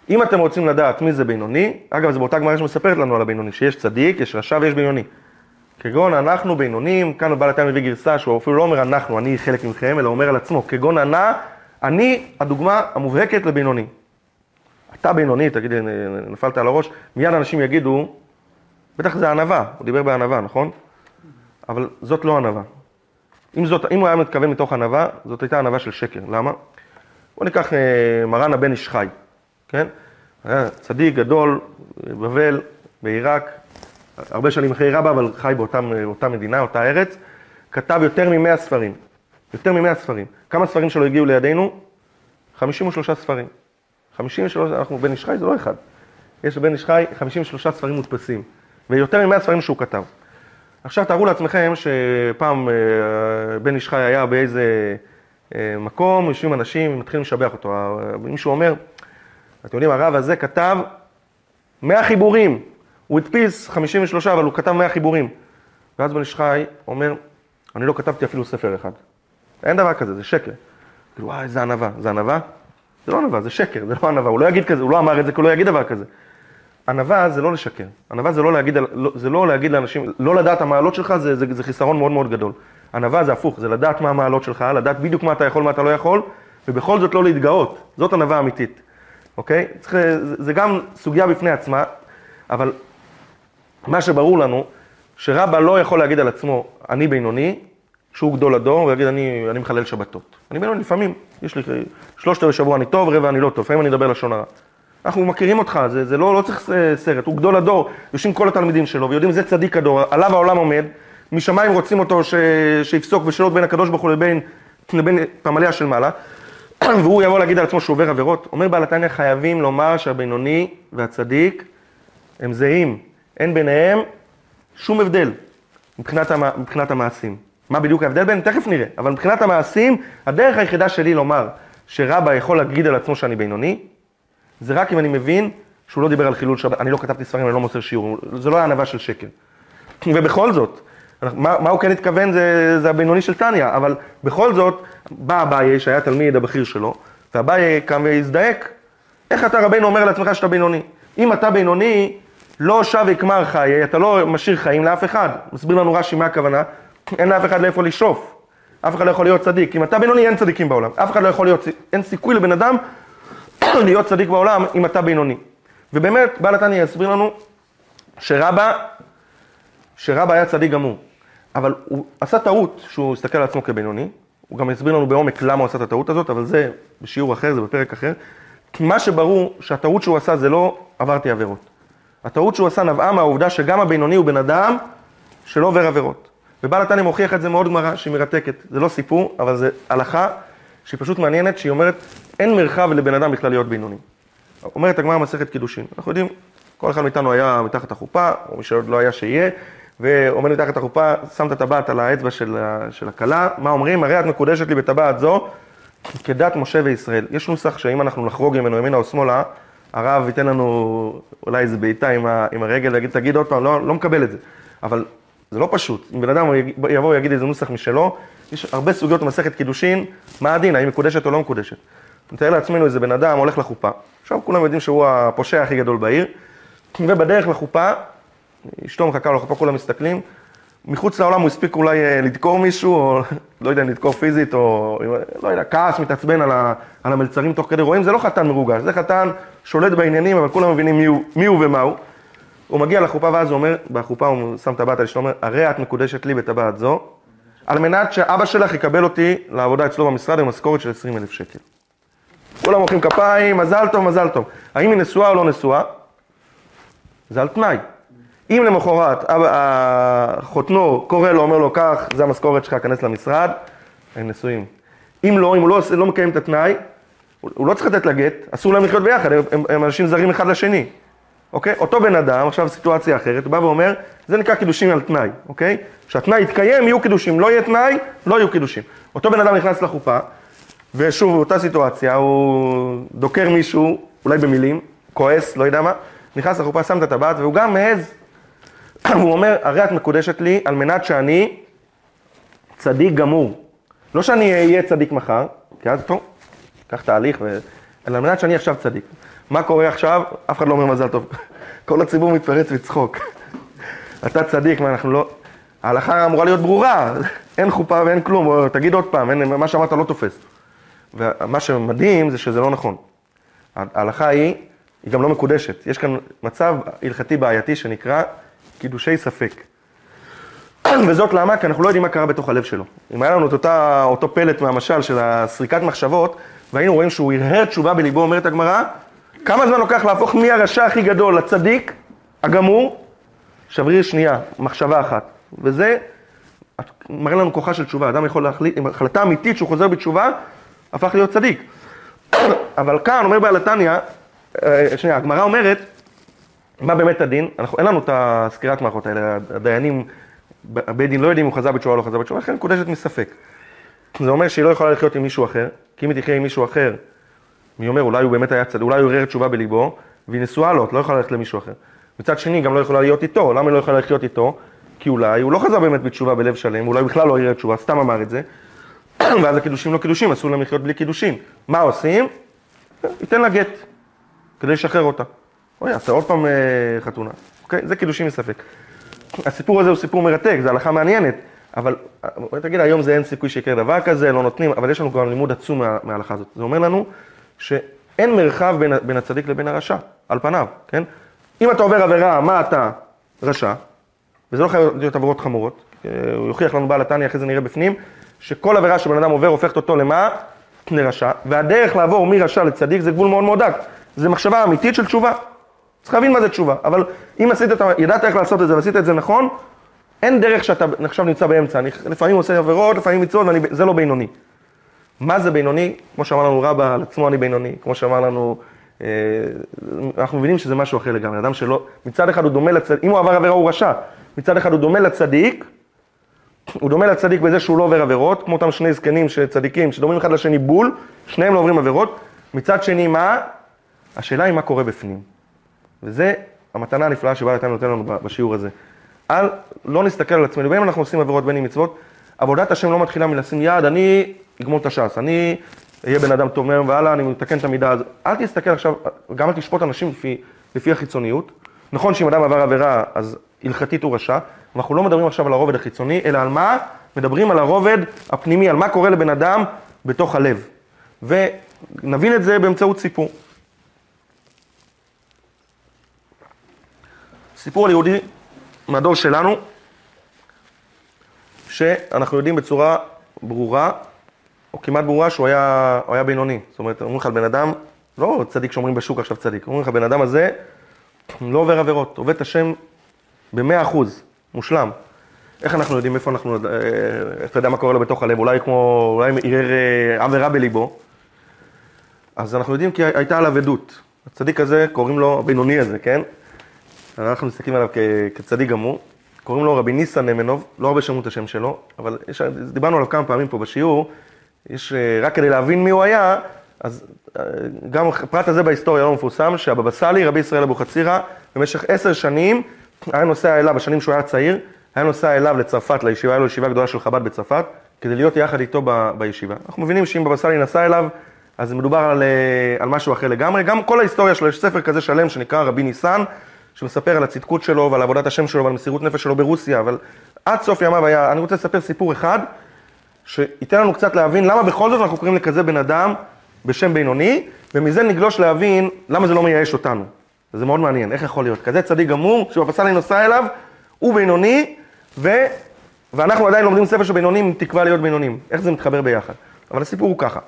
אם אתם רוצים לדעת מי זה בינוני, אגב, זה באותה גמרא שמספרת לנו על הבינוני, שיש צדיק, יש רשע ויש בינוני. כגון אנחנו בינונים, כאן בעל התניא מביא גרסה שהוא אפילו לא אומר אנחנו, אני חלק מכם, אלא אומר על עצמו, כגון ענה, אני הדוגמה המובהקת לבינוני. אתה בינוני, תגיד, נפלת על הראש, מיד אנשים יגידו, בטח זה ענווה, הוא דיבר בענווה, נכון? אבל זאת לא ענווה. אם, זאת, אם הוא היה מתכוון מתוך ענווה, זאת הייתה ענווה של שקר. למה? בוא ניקח אה, מרן הבן איש חי, כן? היה צדיק גדול, בבל, בעיראק, הרבה שנים אחרי רבא, אבל חי באותה מדינה, אותה ארץ, כתב יותר מ-100 ספרים. יותר מ-100 ספרים. כמה ספרים שלו הגיעו לידינו? 53 ספרים. 53, אנחנו בן איש חי זה לא אחד. יש לבן איש חי 53 ספרים מודפסים, ויותר מ-100 ספרים שהוא כתב. עכשיו תארו לעצמכם שפעם אה, בן איש חי היה באיזה אה, מקום, יושבים אנשים, מתחילים לשבח אותו. אה, מישהו אומר, אתם יודעים, הרב הזה כתב 100 חיבורים. הוא הדפיס 53, אבל הוא כתב 100 חיבורים. ואז בן איש חי אומר, אני לא כתבתי אפילו ספר אחד. אין דבר כזה, זה שקר. כאילו, וואי, איזה ענווה. זה ענווה? זה לא ענווה, זה שקר, זה לא ענווה. הוא לא יגיד כזה, הוא לא אמר את זה, כי הוא לא יגיד דבר כזה. ענווה זה לא לשקר. ענווה זה לא לא- זה לא להגיד לאנשים, לא לדעת המעלות שלך, זה, זה, זה חיסרון מאוד מאוד גדול. ענווה זה הפוך, זה לדעת מה המעלות שלך, לדעת בדיוק מה אתה יכול, מה אתה לא יכול, ובכל זאת לא להתגאות. זאת ענווה אמיתית, אוקיי? צריך, זה, זה גם סוגיה בפני עצמה, אבל מה שברור לנו, שרבא לא יכול להגיד על עצמו, אני בינוני, שהוא גדול הדור, ויגיד, אני, אני מחלל שבתות. אני בינוני, לפעמים, יש לי שלושת רבעי שבוע אני טוב, רבע אני לא טוב, לפעמים אני אדבר לשון הרע. אנחנו מכירים אותך, זה, זה לא, לא צריך סרט, הוא גדול הדור, יושבים כל התלמידים שלו, ויודעים זה צדיק הדור, עליו העולם עומד, משמיים רוצים אותו ש, שיפסוק בשאלות בין הקדוש ברוך הוא לבין, לבין פמליה של מעלה, והוא יבוא להגיד על עצמו שהוא עובר עבירות. אומר בעל התניא, חייבים לומר שהבינוני והצדיק הם זהים, אין ביניהם שום הבדל מבחינת, המ, מבחינת המעשים. מה בדיוק ההבדל בין? תכף נראה. אבל מבחינת המעשים, הדרך היחידה שלי לומר שרבא יכול להגיד על עצמו שאני בינוני, זה רק אם אני מבין שהוא לא דיבר על חילול שבת, אני לא כתבתי ספרים, אני לא מוסר שיעור, זה לא היה ענווה של שקר. ובכל זאת, מה, מה הוא כן התכוון זה, זה הבינוני של טניה, אבל בכל זאת, בא אביי, שהיה תלמיד הבכיר שלו, ואביי קם והזדעק, איך אתה רבנו אומר לעצמך שאתה בינוני? אם אתה בינוני, לא שב יקמר חיי, אתה לא משאיר חיים לאף אחד. מסביר לנו רש"י מה הכוונה, אין לאף אחד לאיפה לשאוף. אף אחד לא יכול להיות צדיק. אם אתה בינוני, אין צדיקים בעולם. אף אחד לא יכול להיות, אין סיכוי לבן אדם להיות צדיק בעולם אם אתה בינוני. ובאמת, בעל התניא יסביר לנו שרבא, שרבא היה צדיק גמור. אבל הוא עשה טעות שהוא הסתכל על עצמו כבינוני. הוא גם יסביר לנו בעומק למה הוא עשה את הטעות הזאת, אבל זה בשיעור אחר, זה בפרק אחר. כי מה שברור, שהטעות שהוא עשה זה לא עברתי עבירות. הטעות שהוא עשה נבעה מהעובדה שגם הבינוני הוא בן אדם שלא עובר עבירות. ובעל התניא מוכיח את זה מאוד גמרא, שהיא מרתקת. זה לא סיפור, אבל זה הלכה שהיא פשוט מעניינת, שהיא אומרת, אין מרחב לבן אדם בכלל להיות בינוני. אומרת הגמרא מסכת קידושין. אנחנו יודעים, כל אחד מאיתנו היה מתחת החופה, או מי שעוד לא היה שיהיה, ועומד מתחת החופה, שם את הטבעת על האצבע של, של הכלה, מה אומרים? הרי את מקודשת לי בטבעת זו, כדת משה וישראל. יש נוסח שאם אנחנו נחרוג ממנו ימינה או שמאלה, הרב ייתן לנו אולי איזה בעיטה עם, עם הרגל ויגיד, תגיד עוד פעם, לא, לא מקבל את זה. אבל זה לא פשוט. אם בן אדם יבוא ויגיד איזה נוסח משלו, יש הרבה סוגיות במסכת קידושין, מה הדין, האם מקודשת או לא מקודשת. נתאר לעצמנו איזה בן אדם הולך לחופה, עכשיו כולם יודעים שהוא הפושע הכי גדול בעיר, ובדרך לחופה, אשתו מחכה לחופה, כולם מסתכלים, מחוץ לעולם הוא הספיק אולי אה, לדקור מישהו, או לא יודע לדקור פיזית, או לא יודע, כעס, מתעצבן על, ה, על המלצרים תוך כדי רואים, זה לא חתן מרוגש, זה חתן שולט בעניינים, אבל כולם מבינים מי הוא, מי הוא ומה הוא. הוא מגיע לחופה ואז הוא אומר, בחופה הוא שם טבעת על אשתו, אומר, הרי את מקודשת לי בטבעת זו, על מנת שאבא שלך יקבל אותי לעבודה אצלו במשרד עם משכורת של 20 אלף שקל. כולם מוחאים כפיים, מזל טוב, מזל טוב. האם היא נשואה או לא נשואה? זה על תנאי. אם למחרת חותנו קורא לו, אומר לו, קח, זה המשכורת שלך, כנס למשרד, הם נשואים. אם לא, אם הוא לא, לא מקיים את התנאי, הוא לא צריך לתת לה גט, אסור להם לחיות ביחד, הם, הם, הם אנשים זרים אחד לשני. אוקיי? אותו בן אדם, עכשיו סיטואציה אחרת, הוא בא ואומר, זה נקרא קידושים על תנאי, אוקיי? כשהתנאי יתקיים, יהיו קידושים, לא יהיה תנאי, לא יהיו קידושים. אותו בן אדם נכנס לחופה, ושוב, באותה סיטואציה, הוא דוקר מישהו, אולי במילים, כועס, לא יודע מה, נכנס לחופה, שם את הטבעת, והוא גם מעז. הוא אומר, הרי את מקודשת לי על מנת שאני צדיק גמור. לא שאני אהיה צדיק מחר, כי אז טוב, קח תהליך, ו... אלא על מנת שאני עכשיו צדיק. מה קורה עכשיו? אף אחד לא אומר מזל טוב. כל הציבור מתפרץ וצחוק. אתה צדיק, מה אנחנו לא... ההלכה אמורה להיות ברורה, אין חופה ואין כלום, תגיד עוד פעם, אין, מה שאמרת לא תופס. ומה שמדהים זה שזה לא נכון. ההלכה היא, היא גם לא מקודשת. יש כאן מצב הלכתי בעייתי שנקרא קידושי ספק. וזאת למה? כי אנחנו לא יודעים מה קרה בתוך הלב שלו. אם היה לנו את אותה, אותו פלט מהמשל של הסריקת מחשבות, והיינו רואים שהוא הרהר תשובה בליבו, אומרת הגמרא, כמה זמן לוקח להפוך מהרשע הכי גדול לצדיק הגמור? שבריר שנייה, מחשבה אחת. וזה מראה לנו כוחה של תשובה. אדם יכול להחליט, עם החלטה אמיתית שהוא חוזר בתשובה, הפך להיות צדיק. אבל כאן, אומר בעל התניא, אה, שנייה, הגמרא אומרת, מה באמת הדין? אנחנו, אין לנו את הסקירת מערכות האלה, הדיינים, הבית דין לא יודעים אם הוא חזר בתשובה או לא חזר בתשובה, לכן מקודשת מספק. זה אומר שהיא לא יכולה לחיות עם מישהו אחר, כי אם היא תחיה עם מישהו אחר, מי אומר, אולי הוא באמת היה צדיק, אולי הוא ערער תשובה בליבו, והיא נשואה לו, את לא יכולה ללכת למישהו אחר. מצד שני, גם לא יכולה להיות איתו, למה היא לא יכולה לחיות איתו? כי אולי הוא לא חזר באמת בתשובה בלב שלם, אולי הוא בכלל לא ערער תשובה, סתם אמר את זה, ואז הקידושים לא קידושים, אסור להם לחיות בלי קידושים. מה עושים? ייתן לה גט, כדי לשחרר אותה. אוי, יעשה עוד פעם אה, חתונה. אוקיי? זה קידושים מספק. הסיפור הזה הוא סיפור מרתק, זו הלכה מעניינת, אבל בואי תגיד, היום זה אין סיכוי שיקרה דבר כזה, לא נותנים, אבל יש לנו גם לימוד עצום מה, מההלכה הזאת. זה אומר לנו שאין מרחב בין, בין הצדיק לבין הרשע, על פניו, כן? אם אתה עובר עבירה, מה אתה רשע, וזה לא חייב להיות עבירות חמורות, אה, הוא יוכיח לנו בעל התניא, אחרי זה נראה בפנים, שכל עבירה שבן אדם עובר הופכת אותו למה? לרשע, והדרך לעבור מרשע לצדיק זה גבול מאוד מאוד דק, זה מחשבה אמיתית של תשובה. צריך להבין מה זה תשובה, אבל אם עשית, את, ידעת איך לעשות את זה ועשית את זה נכון, אין דרך שאתה עכשיו נמצא באמצע, אני לפעמים עושה עבירות, לפעמים מצוות, וזה לא בינוני. מה זה בינוני? כמו שאמר לנו רבא, על עצמו אני בינוני, כמו שאמר לנו, אה, אנחנו מבינים שזה משהו אחר לגמרי, אדם שלא, מצד אחד הוא דומה לצדיק, אם הוא עבר עבירה הוא רשע, מצד אחד הוא דומה לצדיק, הוא דומה לצדיק בזה שהוא לא עובר עבירות, כמו אותם שני זקנים צדיקים, שדומים אחד לשני בול, שניהם לא עוברים עבירות, מצד שני מה? השאלה היא מה קורה בפנים. וזה המתנה הנפלאה שבעל התניא נותן לנו בשיעור הזה. אל, לא נסתכל על עצמנו, בין אם אנחנו עושים עבירות בין אם מצוות, עבודת השם לא מתחילה מלשים יד, אני אגמור את הש"ס, אני אהיה בן אדם טוב מהם והלאה, אני מתקן את המידה הזאת. אל תסתכל עכשיו, גם אל תשפוט אנשים לפי, לפי החיצוניות. נכון שאם אדם עבר עבירה, אז הלכתית הוא רשע. אנחנו לא מדברים עכשיו על הרובד החיצוני, אלא על מה? מדברים על הרובד הפנימי, על מה קורה לבן אדם בתוך הלב. ונבין את זה באמצעות סיפור. סיפור על יהודי מהדור שלנו, שאנחנו יודעים בצורה ברורה, או כמעט ברורה, שהוא היה, היה בינוני. זאת אומרת, אומרים לך על בן אדם, לא צדיק שאומרים בשוק עכשיו צדיק, אומרים לך, בן אדם הזה לא עובר עבירות, עובד את השם במאה אחוז, מושלם. איך אנחנו יודעים איפה אנחנו, איך אתה יודע מה קורה לו בתוך הלב, אולי כמו, אולי ערער אה, עבירה בליבו. אז אנחנו יודעים כי הייתה עליו עדות. הצדיק הזה, קוראים לו, הבינוני הזה, כן? אנחנו מסתכלים עליו כצדיק גמור. קוראים לו רבי ניסן נמנוב, לא הרבה שמעו את השם שלו, אבל יש, דיברנו עליו כמה פעמים פה בשיעור, יש, אה, רק כדי להבין מי הוא היה, אז אה, גם הפרט הזה בהיסטוריה לא מפורסם, שהבבא סאלי, רבי ישראל אבוחצירא, במשך עשר שנים היה נוסע אליו, בשנים שהוא היה צעיר, היה נוסע אליו לצרפת, לישיבה, היה לו ישיבה גדולה של חב"ד בצרפת, כדי להיות יחד איתו ב, בישיבה. אנחנו מבינים שאם בבא סאלי נסע אליו, אז מדובר על, אה, על משהו אחר לגמרי. גם כל ההיסטוריה שלו, יש ספר כזה שלם שנקרא רבי ניסן, שמספר על הצדקות שלו ועל עבודת השם שלו ועל מסירות נפש שלו ברוסיה, אבל עד סוף ימיו היה, אני רוצה לספר סיפור אחד, שייתן לנו קצת להבין למה בכל זאת אנחנו קוראים לכזה בן אדם בשם בינוני, ומזה נגלוש להבין למה זה לא מייאש אותנו. זה מאוד מעניין, איך יכול להיות? כזה צדיק גמור, שבפסל נוסע אליו, הוא בינוני, ו... ואנחנו עדיין לומדים ספר של בינונים עם תקווה להיות בינונים. איך זה מתחבר ביחד? אבל הסיפור הוא ככה.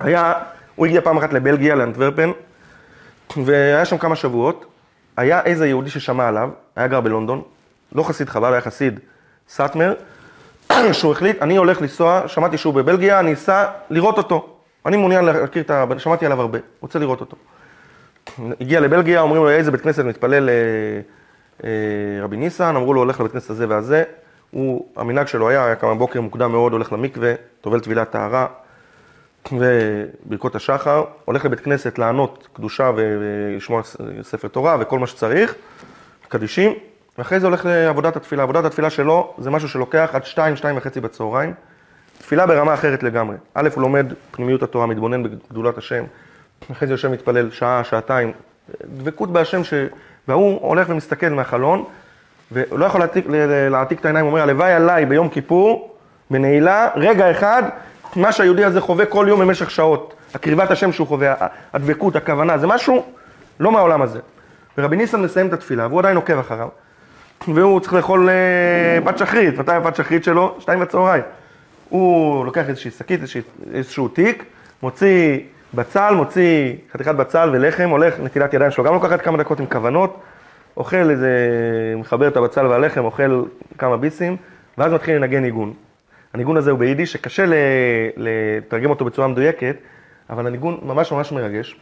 היה, הוא הגיע פעם אחת לבלגיה, לאנטוורפן, והיה שם כמה שבועות. היה איזה יהודי ששמע עליו, היה גר בלונדון, לא חסיד חב"ד, היה חסיד סאטמר, שהוא החליט, אני הולך לנסוע, שמעתי שהוא בבלגיה, אני אסע לראות אותו. אני מעוניין להכיר את ה... שמעתי עליו הרבה, רוצה לראות אותו. הגיע לבלגיה, אומרים לו, איזה בית כנסת מתפלל אה, אה, רבי ניסן, אמרו לו, הולך לבית כנסת הזה והזה. הוא, המנהג שלו היה, היה קם בבוקר מוקדם מאוד, הולך למקווה, טובל טבילת טהרה וברכות השחר, הולך לבית כנסת לענות קדושה ולשמוע ספר תורה וכל מה שצריך, קדישים, ואחרי זה הולך לעבודת התפילה. עבודת התפילה שלו זה משהו שלוקח עד שתיים, שתיים וחצי בצהריים. תפילה ברמה אחרת לגמרי. א', הוא לומד פנימיות התורה, מתבונן בגדולת השם, אחרי זה יושב מתפלל שעה, שעתיים, דבקות בהשם, ש... והוא הולך ומסתכל מהחלון, ולא יכול להעתיק, להעתיק את העיניים, הוא אומר, הלוואי עליי ביום כיפור, בנעילה, רגע אחד, מה שהיהודי הזה חווה כל יום במשך שעות. הקריבת השם שהוא חווה, הדבקות, הכוונה, זה משהו לא מהעולם הזה. ורבי ניסן מסיים את התפילה, והוא עדיין עוקב אחריו, והוא צריך לאכול בת אה, שחרית, מתי הבת שחרית שלו? שתיים בצהריים. הוא לוקח איזושהי שקית, איזשהו תיק, מוציא בצל, מוציא חתיכת בצל ולחם, הולך, נטילת ידיים שלו, גם לוקחת כמה דקות עם כוונות, אוכל איזה, מחבר את הבצל והלחם, אוכל כמה ביסים, ואז מתחיל לנגן ניגון. הניגון הזה הוא ביידיש, שקשה לתרגם אותו בצורה מדויקת, אבל הניגון ממש ממש מרגש.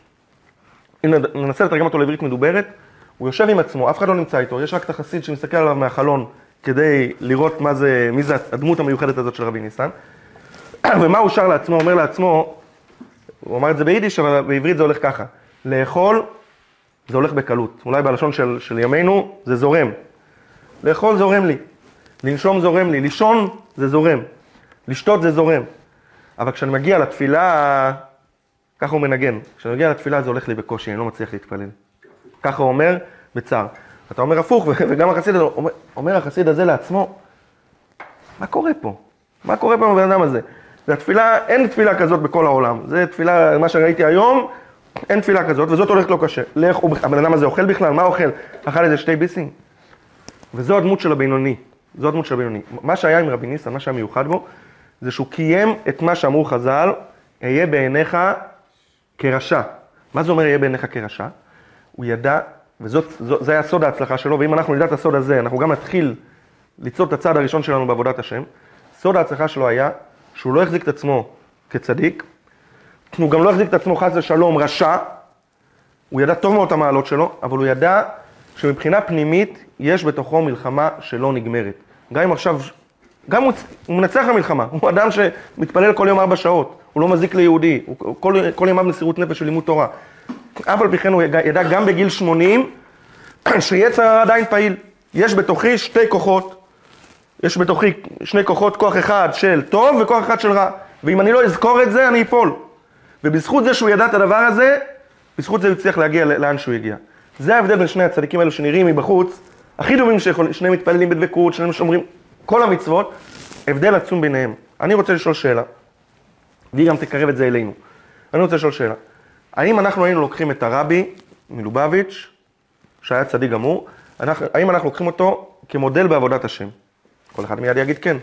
אם ננסה לתרגם אותו לעברית מדוברת, הוא יושב עם עצמו, אף אחד לא נמצא איתו, יש רק את החסיד שמסתכל עליו מהחלון כדי לראות מה זה, מי זה הדמות המיוחדת הזאת של רבי ניסן. ומה הוא שר לעצמו? אומר לעצמו, הוא אמר את זה ביידיש, אבל בעברית זה הולך ככה, לאכול זה הולך בקלות. אולי בלשון של, של ימינו זה זורם. לאכול זורם לי, לנשום זורם לי, לישון זה זורם, לשתות זה זורם. אבל כשאני מגיע לתפילה, ככה הוא מנגן, כשאני מגיע לתפילה זה הולך לי בקושי, אני לא מצליח להתפלל. ככה הוא אומר בצער. אתה אומר הפוך, וגם החסיד, אומר, אומר החסיד הזה לעצמו, מה קורה פה? מה קורה פה עם הבן אדם הזה? והתפילה, אין תפילה כזאת בכל העולם. זה תפילה, מה שראיתי היום, אין תפילה כזאת, וזאת הולכת לא קשה. לך, הבן אדם הזה אוכל בכלל? מה אוכל? אכל איזה שתי ביסים? וזו הדמות של הבינוני. זו הדמות של הבינוני. מה שהיה עם רבי ניסן, מה שהיה מיוחד בו, זה שהוא קיים את מה שאמרו חז"ל, אהיה בעיניך כרשע. מה זה אומר אהיה בעיניך כרשע? הוא ידע, וזה היה סוד ההצלחה שלו, ואם אנחנו נדע את הסוד הזה, אנחנו גם נתחיל ליצור את הצעד הראשון שלנו בעבודת השם. סוד ההצלחה שלו היה שהוא לא החזיק את עצמו כצדיק, הוא גם לא החזיק את עצמו חס ושלום רשע, הוא ידע טוב מאוד את המעלות שלו, אבל הוא ידע שמבחינה פנימית יש בתוכו מלחמה שלא נגמרת. גם אם עכשיו, גם הוא, הוא מנצח במלחמה, הוא אדם שמתפלל כל יום ארבע שעות, הוא לא מזיק ליהודי, הוא כל, כל ימיו מסירות נפש של לימוד תורה. אף על פי כן הוא ידע גם בגיל 80 שיצר עדיין פעיל. יש בתוכי שתי כוחות, יש בתוכי שני כוחות, כוח אחד של טוב וכוח אחד של רע. ואם אני לא אזכור את זה, אני אפול. ובזכות זה שהוא ידע את הדבר הזה, בזכות זה הוא הצליח להגיע לאן שהוא הגיע. זה ההבדל בין שני הצדיקים האלו שנראים מבחוץ, הכי דומים שיכולים, שניהם מתפללים בדבקות, שניהם שומרים כל המצוות, הבדל עצום ביניהם. אני רוצה לשאול שאלה, והיא גם תקרב את זה אלינו. אני רוצה לשאול שאלה, האם אנחנו היינו לוקחים את הרבי מלובביץ', שהיה צדיק גמור, אנחנו, האם אנחנו לוקחים אותו כמודל בעבודת השם? כל אחד מיד יגיד כן,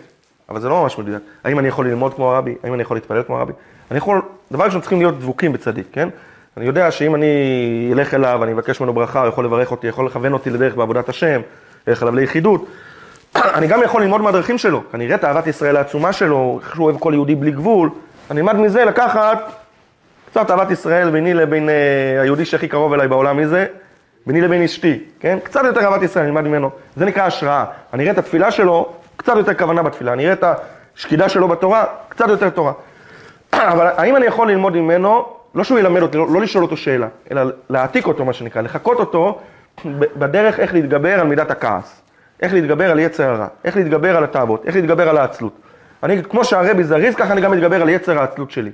אבל זה לא ממש מדויק. האם אני יכול ללמוד כמו הרבי? האם אני יכול להתפלל כמו הרבי? אני יכול, דבר ראשון צריכים להיות דבוקים בצדיק, כן? אני יודע שאם אני אלך אליו, אני אבקש ממנו ברכה, הוא יכול לברך אותי, יכול לכוון אותי לדרך בעבודת השם, אלך אליו ליחידות. אני גם יכול ללמוד מהדרכים שלו, אני אראה את אהבת ישראל העצומה שלו, איך שהוא אוהב כל יהודי בלי גבול, אני אלמד מזה לקחת קצת אהבת ישראל ביני לבין uh, היהודי שהכי קרוב אליי בעולם מזה, ביני לבין אשתי, כן? קצת יותר אהבת ישראל, אני אלמד ממנו. זה נקרא השראה. אני אראה את התפילה שלו, קצת יותר כוונה בתפילה. אני אראה את השקידה שלו בתורה, קצת יותר תורה. אבל האם אני יכול ללמוד ממנו, לא שהוא ילמד אותי, לא, לא לשאול אותו שאלה, אלא להעתיק אותו, מה שנקרא, לחקות אותו בדרך איך להתגבר על מידת הכעס, איך להתגבר על יצר הרע, איך להתגבר על התאוות, איך להתגבר על העצלות. אני, כמו שהרבי זריז, ככה אני גם מתגבר על יצר העצלות שלי.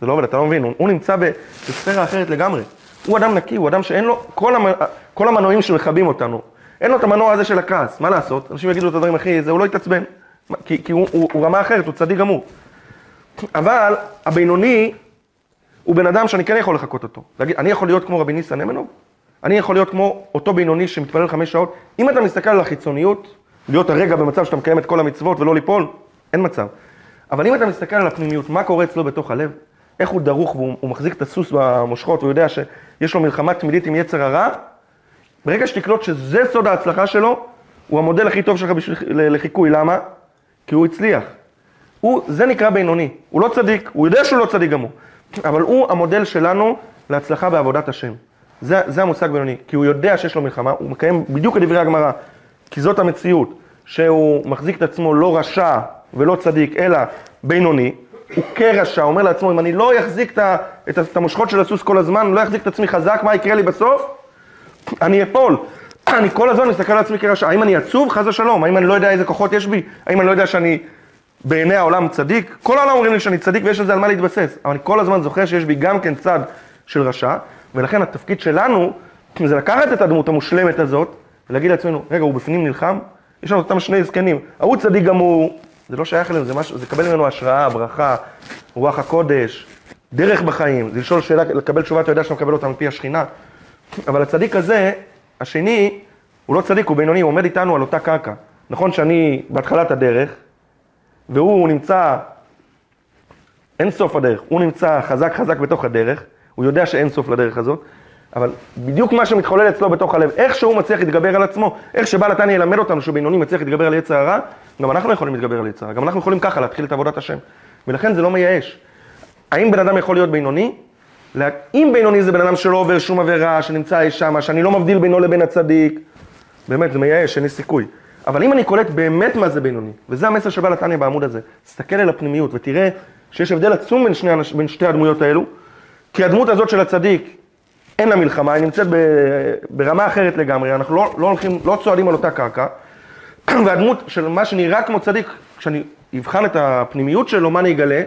זה לא עובד, אתה לא מבין, הוא, הוא נמצא בספירה אחרת לגמרי. הוא אדם נקי, הוא אדם שאין לו, כל, המ, כל המנועים שמכבים אותנו, אין לו את המנוע הזה של הכעס, מה לעשות? אנשים יגידו את הדברים הכי, זה, הוא לא יתעצבן, כי, כי הוא, הוא, הוא רמה אחרת, הוא צדיק גמור. אבל הבינוני הוא בן אדם שאני כן יכול לחקות אותו. להגיד, אני יכול להיות כמו רבי ניסן נמנוב? אני יכול להיות כמו אותו בינוני שמתפלל חמש שעות? אם אתה מסתכל על החיצוניות, להיות הרגע במצב שאתה מקיים את כל המצוות ולא ליפול, אין מצב. אבל אם אתה מסתכל על הפנימיות, מה קורה אצלו בתוך הלב, איך הוא דרוך והוא הוא מחזיק את הסוס במושכות, הוא יודע שיש לו מלחמה תמידית עם יצר הרע, ברגע שתקלוט שזה סוד ההצלחה שלו, הוא המודל הכי טוב שלך בשביל לחיקוי, למה? כי הוא הצליח. הוא, זה נקרא בינוני, הוא לא צדיק, הוא יודע שהוא לא צדיק גמור, אבל הוא המודל שלנו להצלחה בעבודת השם. זה, זה המושג בינוני, כי הוא יודע שיש לו מלחמה, הוא מקיים בדיוק כדברי הגמרא, כי זאת המציאות, שהוא מחזיק את עצמו לא רשע ולא צדיק, אלא בינוני, הוא כרשע, אומר לעצמו, אם אני לא אחזיק את, את, את המושכות של הסוס כל הזמן, לא אחזיק את עצמי חזק, מה יקרה לי בסוף? אני אפול. אני כל הזמן מסתכל על עצמי כרשע. האם אני עצוב? חס ושלום. האם אני לא יודע איזה כוחות יש בי? האם אני לא יודע שאני בעיני העולם צדיק? כל העולם אומרים לי שאני צדיק ויש לזה על מה להתבסס. אבל אני כל הזמן זוכר שיש בי גם כן צד של רשע, ולכן התפקיד שלנו זה לקחת את הדמות המושלמת הזאת ולהגיד לעצמנו, רגע, הוא בפנים נלחם? יש לנו אותם שני זקנים. ההוא צדיק גמור, זה לא שייך אלינו, זה, משהו, זה לקבל ממנו השראה, ברכה, רוח הקודש, דרך בחיים. זה לשאול שאלה, לקבל תשובה, אתה יודע שאתה מקבל אותה מפי השכינה. אבל הצדיק הזה, השני, הוא לא צדיק, הוא בינוני, הוא עומד איתנו על אותה קרקע. נכון שאני בהתחלת הדרך, והוא נמצא אין סוף הדרך, הוא נמצא חזק חזק בתוך הדרך, הוא יודע שאין סוף לדרך הזאת, אבל בדיוק מה שמתחולל אצלו בתוך הלב, איך שהוא מצליח להתגבר על עצמו, איך שבעל התניא ילמד אותנו שהוא בינוני מצליח להתגבר על יצר הרע, גם אנחנו יכולים להתגבר על יצר הרע, גם אנחנו יכולים ככה להתחיל את עבודת השם. ולכן זה לא מייאש. האם בן אדם יכול להיות בינוני? אם בינוני זה בן אדם שלא עובר שום עבירה, שנמצא אי שמה, שאני לא מבדיל בינו לבין הצדיק, באמת, זה מייאש, אין לי סיכוי. אבל אם אני קולט באמת מה זה בינוני, וזה המסר של בעל התניא בעמוד הזה, תסתכל על הפנימיות ותראה שיש הבדל עצום בין, שני, בין שתי הדמויות האלו, כי הדמות הזאת של הצדיק, אין לה מלחמה, היא נמצאת ב, ברמה אחרת לגמרי, אנחנו לא, לא הולכים, לא צועדים על אותה קרקע, והדמות של מה שנראה כמו צדיק, כשאני אבחן את הפנימיות שלו, מה אני אגלה?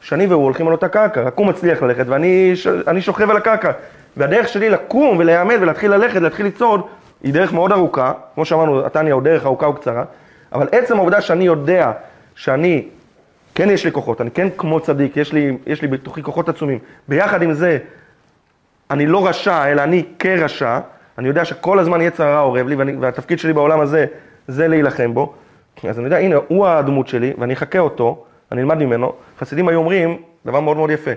שאני והוא הולכים על אותה קרקע, רק הוא מצליח ללכת ואני שוכב על הקרקע. והדרך שלי לקום ולהיעמד ולהתחיל ללכת, להתחיל לצעוד, היא דרך מאוד ארוכה, כמו שאמרנו, התניא הוא דרך ארוכה וקצרה, אבל עצם העובדה שאני יודע שאני, כן יש לי כוחות, אני כן כמו צדיק, יש לי, יש לי בתוכי כוחות עצומים, ביחד עם זה, אני לא רשע, אלא אני כרשע, אני יודע שכל הזמן יצר הרע אורב לי, ואני, והתפקיד שלי בעולם הזה זה להילחם בו, אז אני יודע, הנה, הוא הדמות שלי, ואני אחקה אותו, אני אלמד ממנו. חסידים היו אומרים, דבר מאוד מאוד יפה,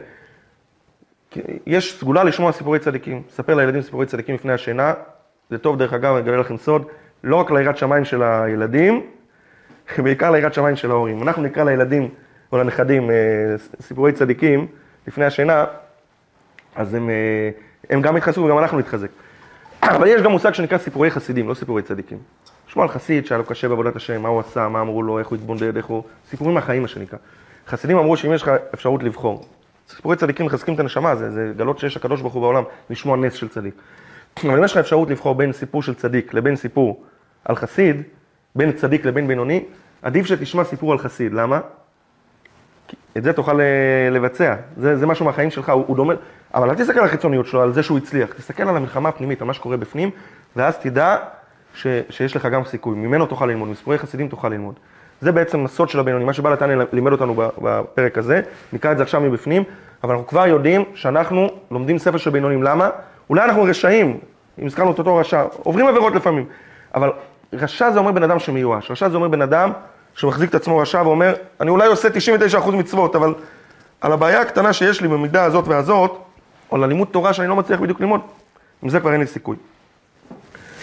יש סגולה לשמוע סיפורי צדיקים, ספר לילדים סיפורי צדיקים לפני השינה, זה טוב דרך אגב, אני אגלה לכם סוד, לא רק ליראת שמיים של הילדים, בעיקר ליראת שמיים של ההורים. אנחנו נקרא לילדים או לנכדים אה, סיפורי צדיקים לפני השינה, אז הם, אה, הם גם יתחזקו וגם אנחנו נתחזק. אבל יש גם מושג שנקרא סיפורי חסידים, לא סיפורי צדיקים. שמוע על חסיד שהיה לו קשה בעבודת השם, מה הוא עשה, מה אמרו לו, איך הוא התבונדד, איך הוא... סיפורים מהחיים, מה שנקרא. חסידים אמרו שאם יש לך אפשרות לבחור, סיפורי צדיקים מחזקים את הנשמה, זה, זה גלות שיש הקדוש ברוך הוא בעולם, לשמוע נס של צדיק. אבל אם יש לך אפשרות לבחור בין סיפור של צדיק לבין סיפור על חסיד, בין צדיק לבין בינוני, עדיף שתשמע סיפור על חסיד, למה? את זה תוכל אה, לבצע, זה, זה משהו מהחיים שלך, הוא, הוא דומה, אבל אל תסתכל על החיצוניות שלו, על זה שהוא הצליח, תסתכל על המלחמה הפנימית, על מה שקורה בפנים, ואז תדע ש, שיש לך גם סיכוי, ממנו תוכל ללמוד, מסיפורי חסידים תוכל ללמוד. זה בעצם הסוד של הבינוני, מה שבעל התניא לימד אותנו בפרק הזה, נקרא את זה עכשיו מבפנים, אבל אנחנו כבר יודעים שאנחנו לומדים ספר של בינונים, למה? אולי אנחנו רשעים, אם הזכרנו את אותו רשע, עוברים עבירות לפעמים, אבל רשע זה אומר בן אדם שמיואש, רשע זה אומר בן אדם שמחזיק את עצמו רשע ואומר, אני אולי עושה 99% מצוות, אבל על הבעיה הקטנה שיש לי במידה הזאת והזאת, או על הלימוד תורה שאני לא מצליח בדיוק ללמוד, עם זה כבר אין לי סיכוי.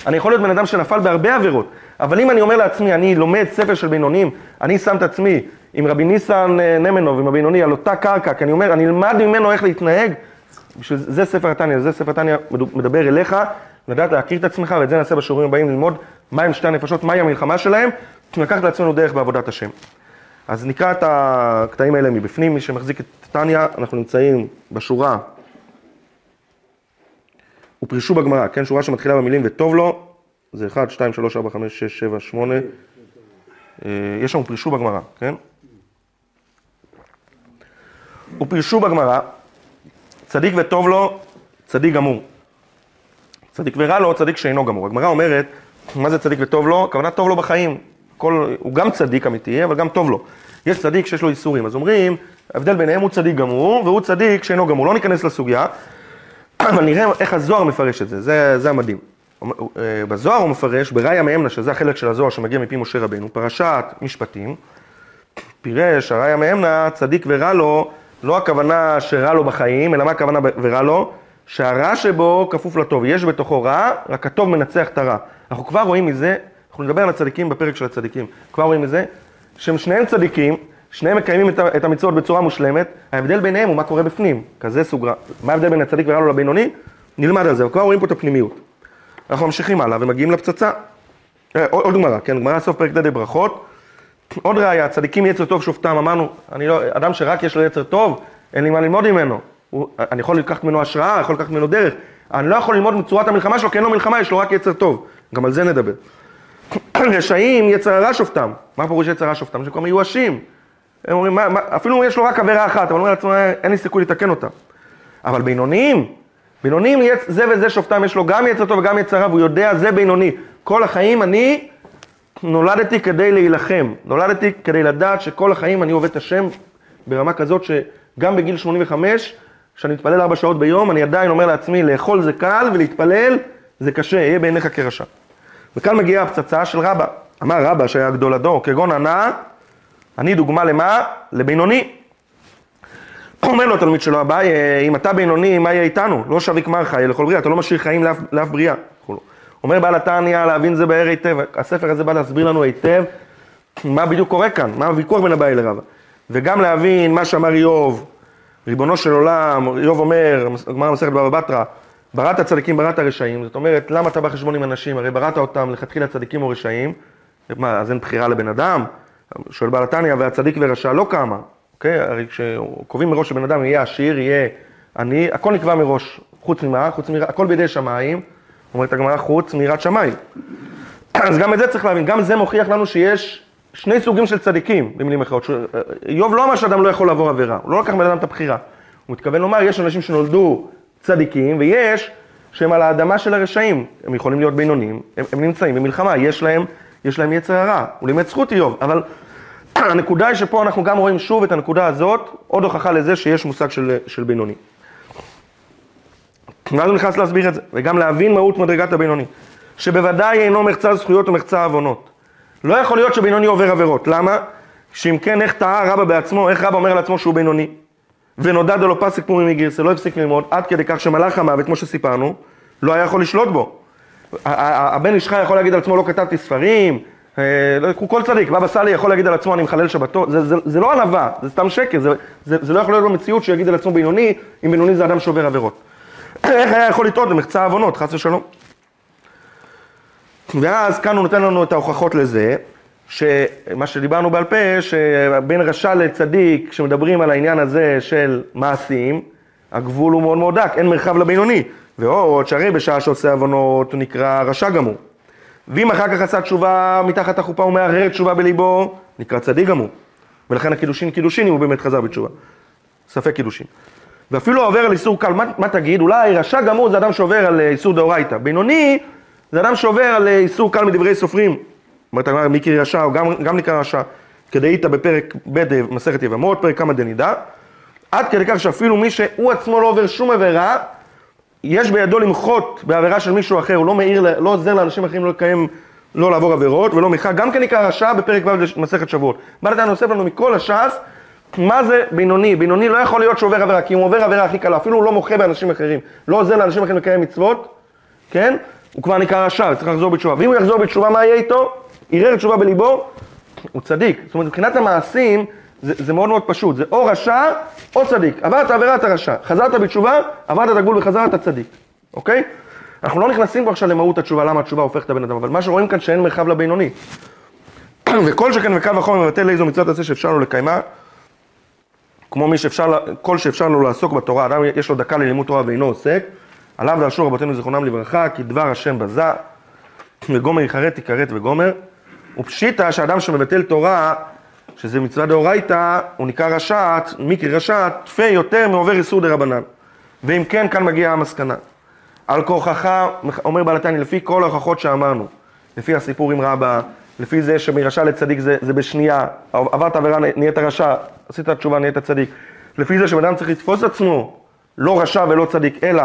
אני יכול להיות בן אדם שנפל בהרבה עבירות, אבל אם אני אומר לעצמי, אני לומד ספר של בינונים, אני שם את עצמי עם רבי ניסן אה, נמנוב, עם הבינוני, על אותה קרקע, כי אני אומר, אני אלמד ממנו איך להתנהג, זה ספר התניא, זה ספר התניא מדבר אליך, לדעת להכיר את עצמך, ואת זה נעשה בשיעורים הבאים, ללמוד מהם שתי הנפשות, מהי המלחמה שלהם, לקחת לעצמנו דרך בעבודת השם. אז נקרא את הקטעים האלה מבפנים, מי שמחזיק את תניא, אנחנו נמצאים בשורה, ופרישו בגמרא, כן, שורה שמתחילה במילים וטוב לו, זה 1, 2, 3, 4, 5, 6, 7, 8, יש לנו פרישו בגמרא, כן? ופרישו בגמרא, צדיק וטוב לו, צדיק גמור. צדיק ורע לו, צדיק שאינו גמור. הגמרא אומרת מה זה צדיק וטוב לו? הכוונה טוב לו בחיים. כל, הוא גם צדיק אמיתי, אבל גם טוב לו. יש צדיק שיש לו איסורים, אז אומרים, ההבדל ביניהם הוא צדיק גמור, והוא צדיק שאינו גמור. לא ניכנס לסוגיה, אבל נראה איך הזוהר מפרש את זה, זה, זה המדהים. בזוהר הוא מפרש, בראיה מאמנה, שזה החלק של הזוהר שמגיע מפי משה רבנו, פרשת משפטים, פירש, הראיה מאמנה, צדיק ורע לו, לא הכוונה שרע לו בחיים, אלא מה הכוונה ורע לו? שהרע שבו כפוף לטוב, יש בתוכו רע, רק הטוב מנצח את הרע. אנחנו כבר רואים מזה, אנחנו נדבר על הצדיקים בפרק של הצדיקים, כבר רואים מזה, שהם שניהם צדיקים, שניהם מקיימים את המצוות בצורה מושלמת, ההבדל ביניהם הוא מה קורה בפנים, כזה סוג. מה ההבדל בין הצדיק ורע לו לבינוני? נלמד על זה, וכבר רואים פה את הפנימיות. אנחנו ממשיכים הלאה ומגיעים לפצצה. אה, עוד גמרא, כן, גמרא סוף פרק ד' ברכות. עוד ראיה, צדיקים יצר טוב שופטם, אמרנו, אני לא, אדם שרק יש לו יצר טוב, אין לי מה ללמוד ממנו. הוא, אני יכול לקחת ממנו השראה, יכול לקחת ממנו דרך. אני לא יכול ללמוד מצורת המלחמה שלו, כי אין לו מלחמה, יש לו רק יצר טוב. גם על זה נדבר. רשעים, יצר הרע שופטם. מה פירוש יצר הרע שופטם? שהם כבר מיואשים. הם אומרים, מה, מה, אפילו יש לו רק עבירה אחת, אבל הוא אומר לעצמו, אין לי סיכוי לתקן אותה. אבל בינוניים, בינוניים זה וזה שופטם, יש לו גם יצר טוב וגם יצר רע, והוא יודע, זה בינוני. כל החיים אני נולדתי כדי להילחם. נולדתי כדי לדעת שכל החיים אני עובד את השם ברמה כזאת שגם בגיל 85, כשאני מתפלל ארבע שעות ביום, אני עדיין אומר לעצמי, לאכול זה קל ולהתפלל זה קשה, יהיה בעיניך כרשע. וכאן מגיעה הפצצה של רבא. אמר רבא שהיה גדול הדור, כגון ענה, אני דוגמה למה? לבינוני. אומר לו התלמיד שלו, אביי, אם אתה בינוני, מה יהיה איתנו? לא שביק מרחה, יהיה לכל בריאה, אתה לא משאיר חיים לאף, לאף בריאה. אומר בעל התניא, להבין זה בהר היטב, הספר הזה בא להסביר לנו היטב מה בדיוק קורה כאן, מה הוויכוח בין אביי לרבא. וגם להבין מה שאמר איוב, ריבונו של עולם, איוב אומר, גמרא מסכת בבא בתרא, בראת צדיקים, בראת רשעים, זאת אומרת, למה אתה בא חשבון עם אנשים? הרי בראת אותם לכתחילה צדיקים או רשעים, מה, אז אין בחירה לבן אדם? שואל בעל התניא, והצדיק ורשע לא קמה, אוקיי? הרי כשקובעים מראש שבן אדם יהיה עשיר, יהיה עני, הכל נקבע מראש, חוץ ממה? חוץ ממה, הכל בידי שמיים, אומרת הגמרא, חוץ מיראת שמיים. אז גם את זה צריך להבין, גם זה מוכיח לנו שיש שני סוגים של צדיקים, במילים אחרות. איוב לא אמר שאדם לא יכול לעבור עבירה, הוא לא לקח מבן אדם את הבחירה. הוא מתכוון לומר, יש אנשים שנולדו צדיקים, ויש שהם על האדמה של הרשעים. הם יכולים להיות בינונים, הם, הם נמצאים במלחמה, יש להם, יש להם יצר הרע. הוא לימד זכות איוב, אבל הנקודה היא שפה אנחנו גם רואים שוב את הנקודה הזאת, עוד הוכחה לזה שיש מושג של, של בינוני. ואז הוא נכנס להסביר את זה, וגם להבין מהות מדרגת הבינוני. שבוודאי אינו מחצה זכויות ומחצה עוונות. לא יכול להיות שבינוני עובר עבירות. למה? שאם כן, איך טעה רבא בעצמו, איך רבא אומר לעצמו שהוא בינוני? ונודע דלא פסק פורים מגירסה, לא הפסיק ללמוד, עד כדי כך שמלאך המוות, כמו שסיפרנו, לא היה יכול לשלוט בו. הבן איש חי יכול להגיד על עצמו, לא כתבתי ספרים, אה, לא, כל צדיק, בבא סאלי יכול להגיד על עצמו, אני מחלל שבתות, זה, זה, זה לא ענווה, זה סתם שקר, זה, זה, זה לא יכול להיות במציאות שיגיד על עצמו בינוני, אם בינוני זה אדם שעובר עבירות. איך היה יכול לטעות במחצה עוונות, חס ושלום. ואז כאן הוא נותן לנו את ההוכחות לזה, שמה שדיברנו בעל פה, שבין רשע לצדיק, כשמדברים על העניין הזה של מעשים, הגבול הוא מאוד מאוד דק, אין מרחב לבינוני. ועוד שהרי בשעה שעושה עוונות הוא נקרא רשע גמור. ואם אחר כך עשה תשובה מתחת החופה ומערער תשובה בליבו, נקרא צדיק גמור. ולכן הקידושין קידושין אם הוא באמת חזר בתשובה. ספק קידושין. ואפילו עובר על איסור קל, מה, מה תגיד? אולי רשע גמור זה אדם שעובר על איסור דאורייתא. בינוני זה אדם שעובר על איסור קל מדברי סופרים. אומרת הגמרא, מיקרי רשע, או גם, גם נקרא רשע, כדאיתא בפרק ב' מסכת יבמות, פרק כמה דנידה, עד כדי כך שאפילו מי שהוא עצמו לא עובר שום עבירה, יש בידו למחות בעבירה של מישהו אחר, הוא לא מעיר, לא עוזר לאנשים אחרים לא לקיים, לא לעבור עבירות, ולא מיכה, גם כן נקרא רשע בפרק ו' מסכת שבועות. בא לתת נוסף לנו מכל הש"ס, מה זה בינוני? בינוני לא יכול להיות שעובר עבירה, כי אם הוא עובר עבירה הכי קלה, אפילו הוא לא מוחה באנשים אחרים, לא עוזר לאנשים אחרים לקיים מצוות, כן? הוא כבר נקרא רשע, צריך לחזור בתשובה. ואם הוא יחזור בתשובה, מה יהיה איתו? ערער תשובה בליבו, הוא צדיק. זאת אומרת, מבחינת המעשים, זה, זה מאוד מאוד פשוט, זה או רשע או צדיק. עברת עבירה אתה רשע, חזרת בתשובה, עברת את הגבול וחזרת צדיק, אוקיי? אנחנו לא נכנסים פה עכשיו למהות התשובה, למה התשובה הופכת את הבן אדם, אבל מה שרואים כאן שאין מרחב לבינוני. וכל שכן וקל וחומר מבטל איזו מצוות עשה שאפשר לו לקיימה, כמו מי שאפשר, כל שאפשר לו לעסוק בתורה, אדם יש לו דקה ללימוד תורה ואינו עוסק, עליו דרשו רבותינו זיכרונם לברכה, כי דבר השם בזה, וגומר יכרת יכרת וגומר. ופשיטא שאדם שמבטל תורה, שזה מצווה דאורייתא, הוא נקרא רשעת, מיקרי רשעת, תפה יותר מעובר איסור דה רבנן. ואם כן, כאן מגיעה המסקנה. על כורחך, אומר בעל התניא, לפי כל ההוכחות שאמרנו, לפי הסיפור עם רבא, לפי זה שמרשע לצדיק זה, זה בשנייה, עברת עבירה, נהיית רשע, עשית תשובה, נהיית צדיק. לפי זה שבן אדם צריך לתפוס עצמו, לא רשע ולא צדיק, אלא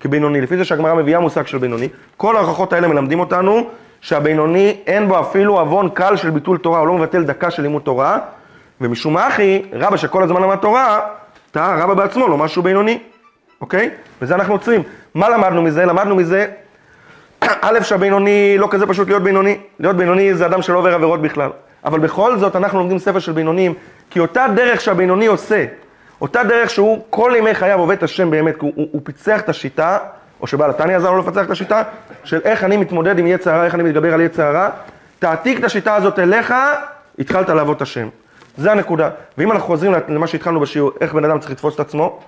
כבינוני. לפי זה שהגמרא מביאה מושג של בינוני. כל ההוכחות האלה מלמדים אותנו שהבינוני אין בו אפילו עוון קל של ביטול תורה, הוא לא מבטל דקה של לימוד תורה. ומשום מה אחי, רבא שכל הזמן למד תורה, טעה רבא בעצמו, לא משהו בינוני, אוקיי? וזה אנחנו עוצרים. מה למדנו מזה? למדנו מזה, א', שהבינוני לא כזה פשוט להיות בינוני. להיות בינוני זה אדם שלא עובר עבירות בכלל. אבל בכל זאת אנחנו לומדים ספר של בינונים, כי אותה דרך שהבינוני עושה, אותה דרך שהוא כל ימי חייו עובד את השם באמת, הוא, הוא, הוא פיצח את השיטה, או שבעל התניא עזר לו לפצח את השיטה, של איך אני מתמודד עם יצר הרע, איך אני מתגבר על יצר הרע, תעתיק את השיטה הזאת אליך, התחלת לעבוד את השם. זה הנקודה. ואם אנחנו חוזרים למה שהתחלנו בשיעור, איך בן אדם צריך לתפוס את עצמו,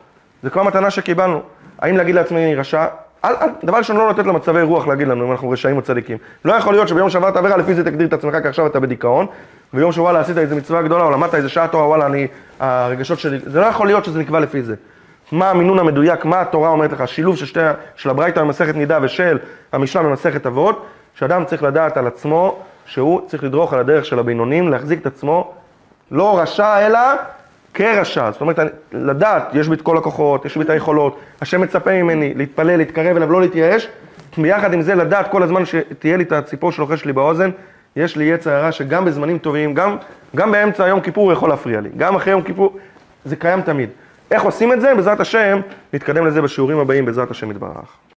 זה כבר מתנה שקיבלנו. האם להגיד לעצמי אני רשע? אל, אל, דבר ראשון לא לתת למצבי רוח להגיד לנו אם אנחנו רשעים או צדיקים. לא יכול להיות שביום שעברת עבירה לפי זה תגדיר את עצמך כי עכשיו אתה בדיכאון, ויום שוואלה עשית איזה מצווה גדולה או למדת איזה שעה תורה, וואלה אני, הרגשות שלי, זה לא יכול להיות שזה נקבע לפי זה. מה המינון המדויק, מה התורה אומרת לך, שילוב של, שתי, של הברייתא במסכת נידה ושל המשנה במסכת אבות, שאדם צריך לדעת על עצמו שהוא צריך לדרוך על הדרך של הבינונים, להחזיק את עצמו לא רשע אלא כרשע, זאת אומרת, לדעת, יש בי את כל הכוחות, יש בי את היכולות, השם מצפה ממני להתפלל, להתקרב אליו, לא להתייאש, ביחד עם זה לדעת כל הזמן שתהיה לי את הציפור שלוחש לי באוזן, יש לי יצר הרע שגם בזמנים טובים, גם, גם באמצע יום כיפור הוא יכול להפריע לי, גם אחרי יום כיפור, זה קיים תמיד. איך עושים את זה? בעזרת השם, נתקדם לזה בשיעורים הבאים, בעזרת השם יתברך.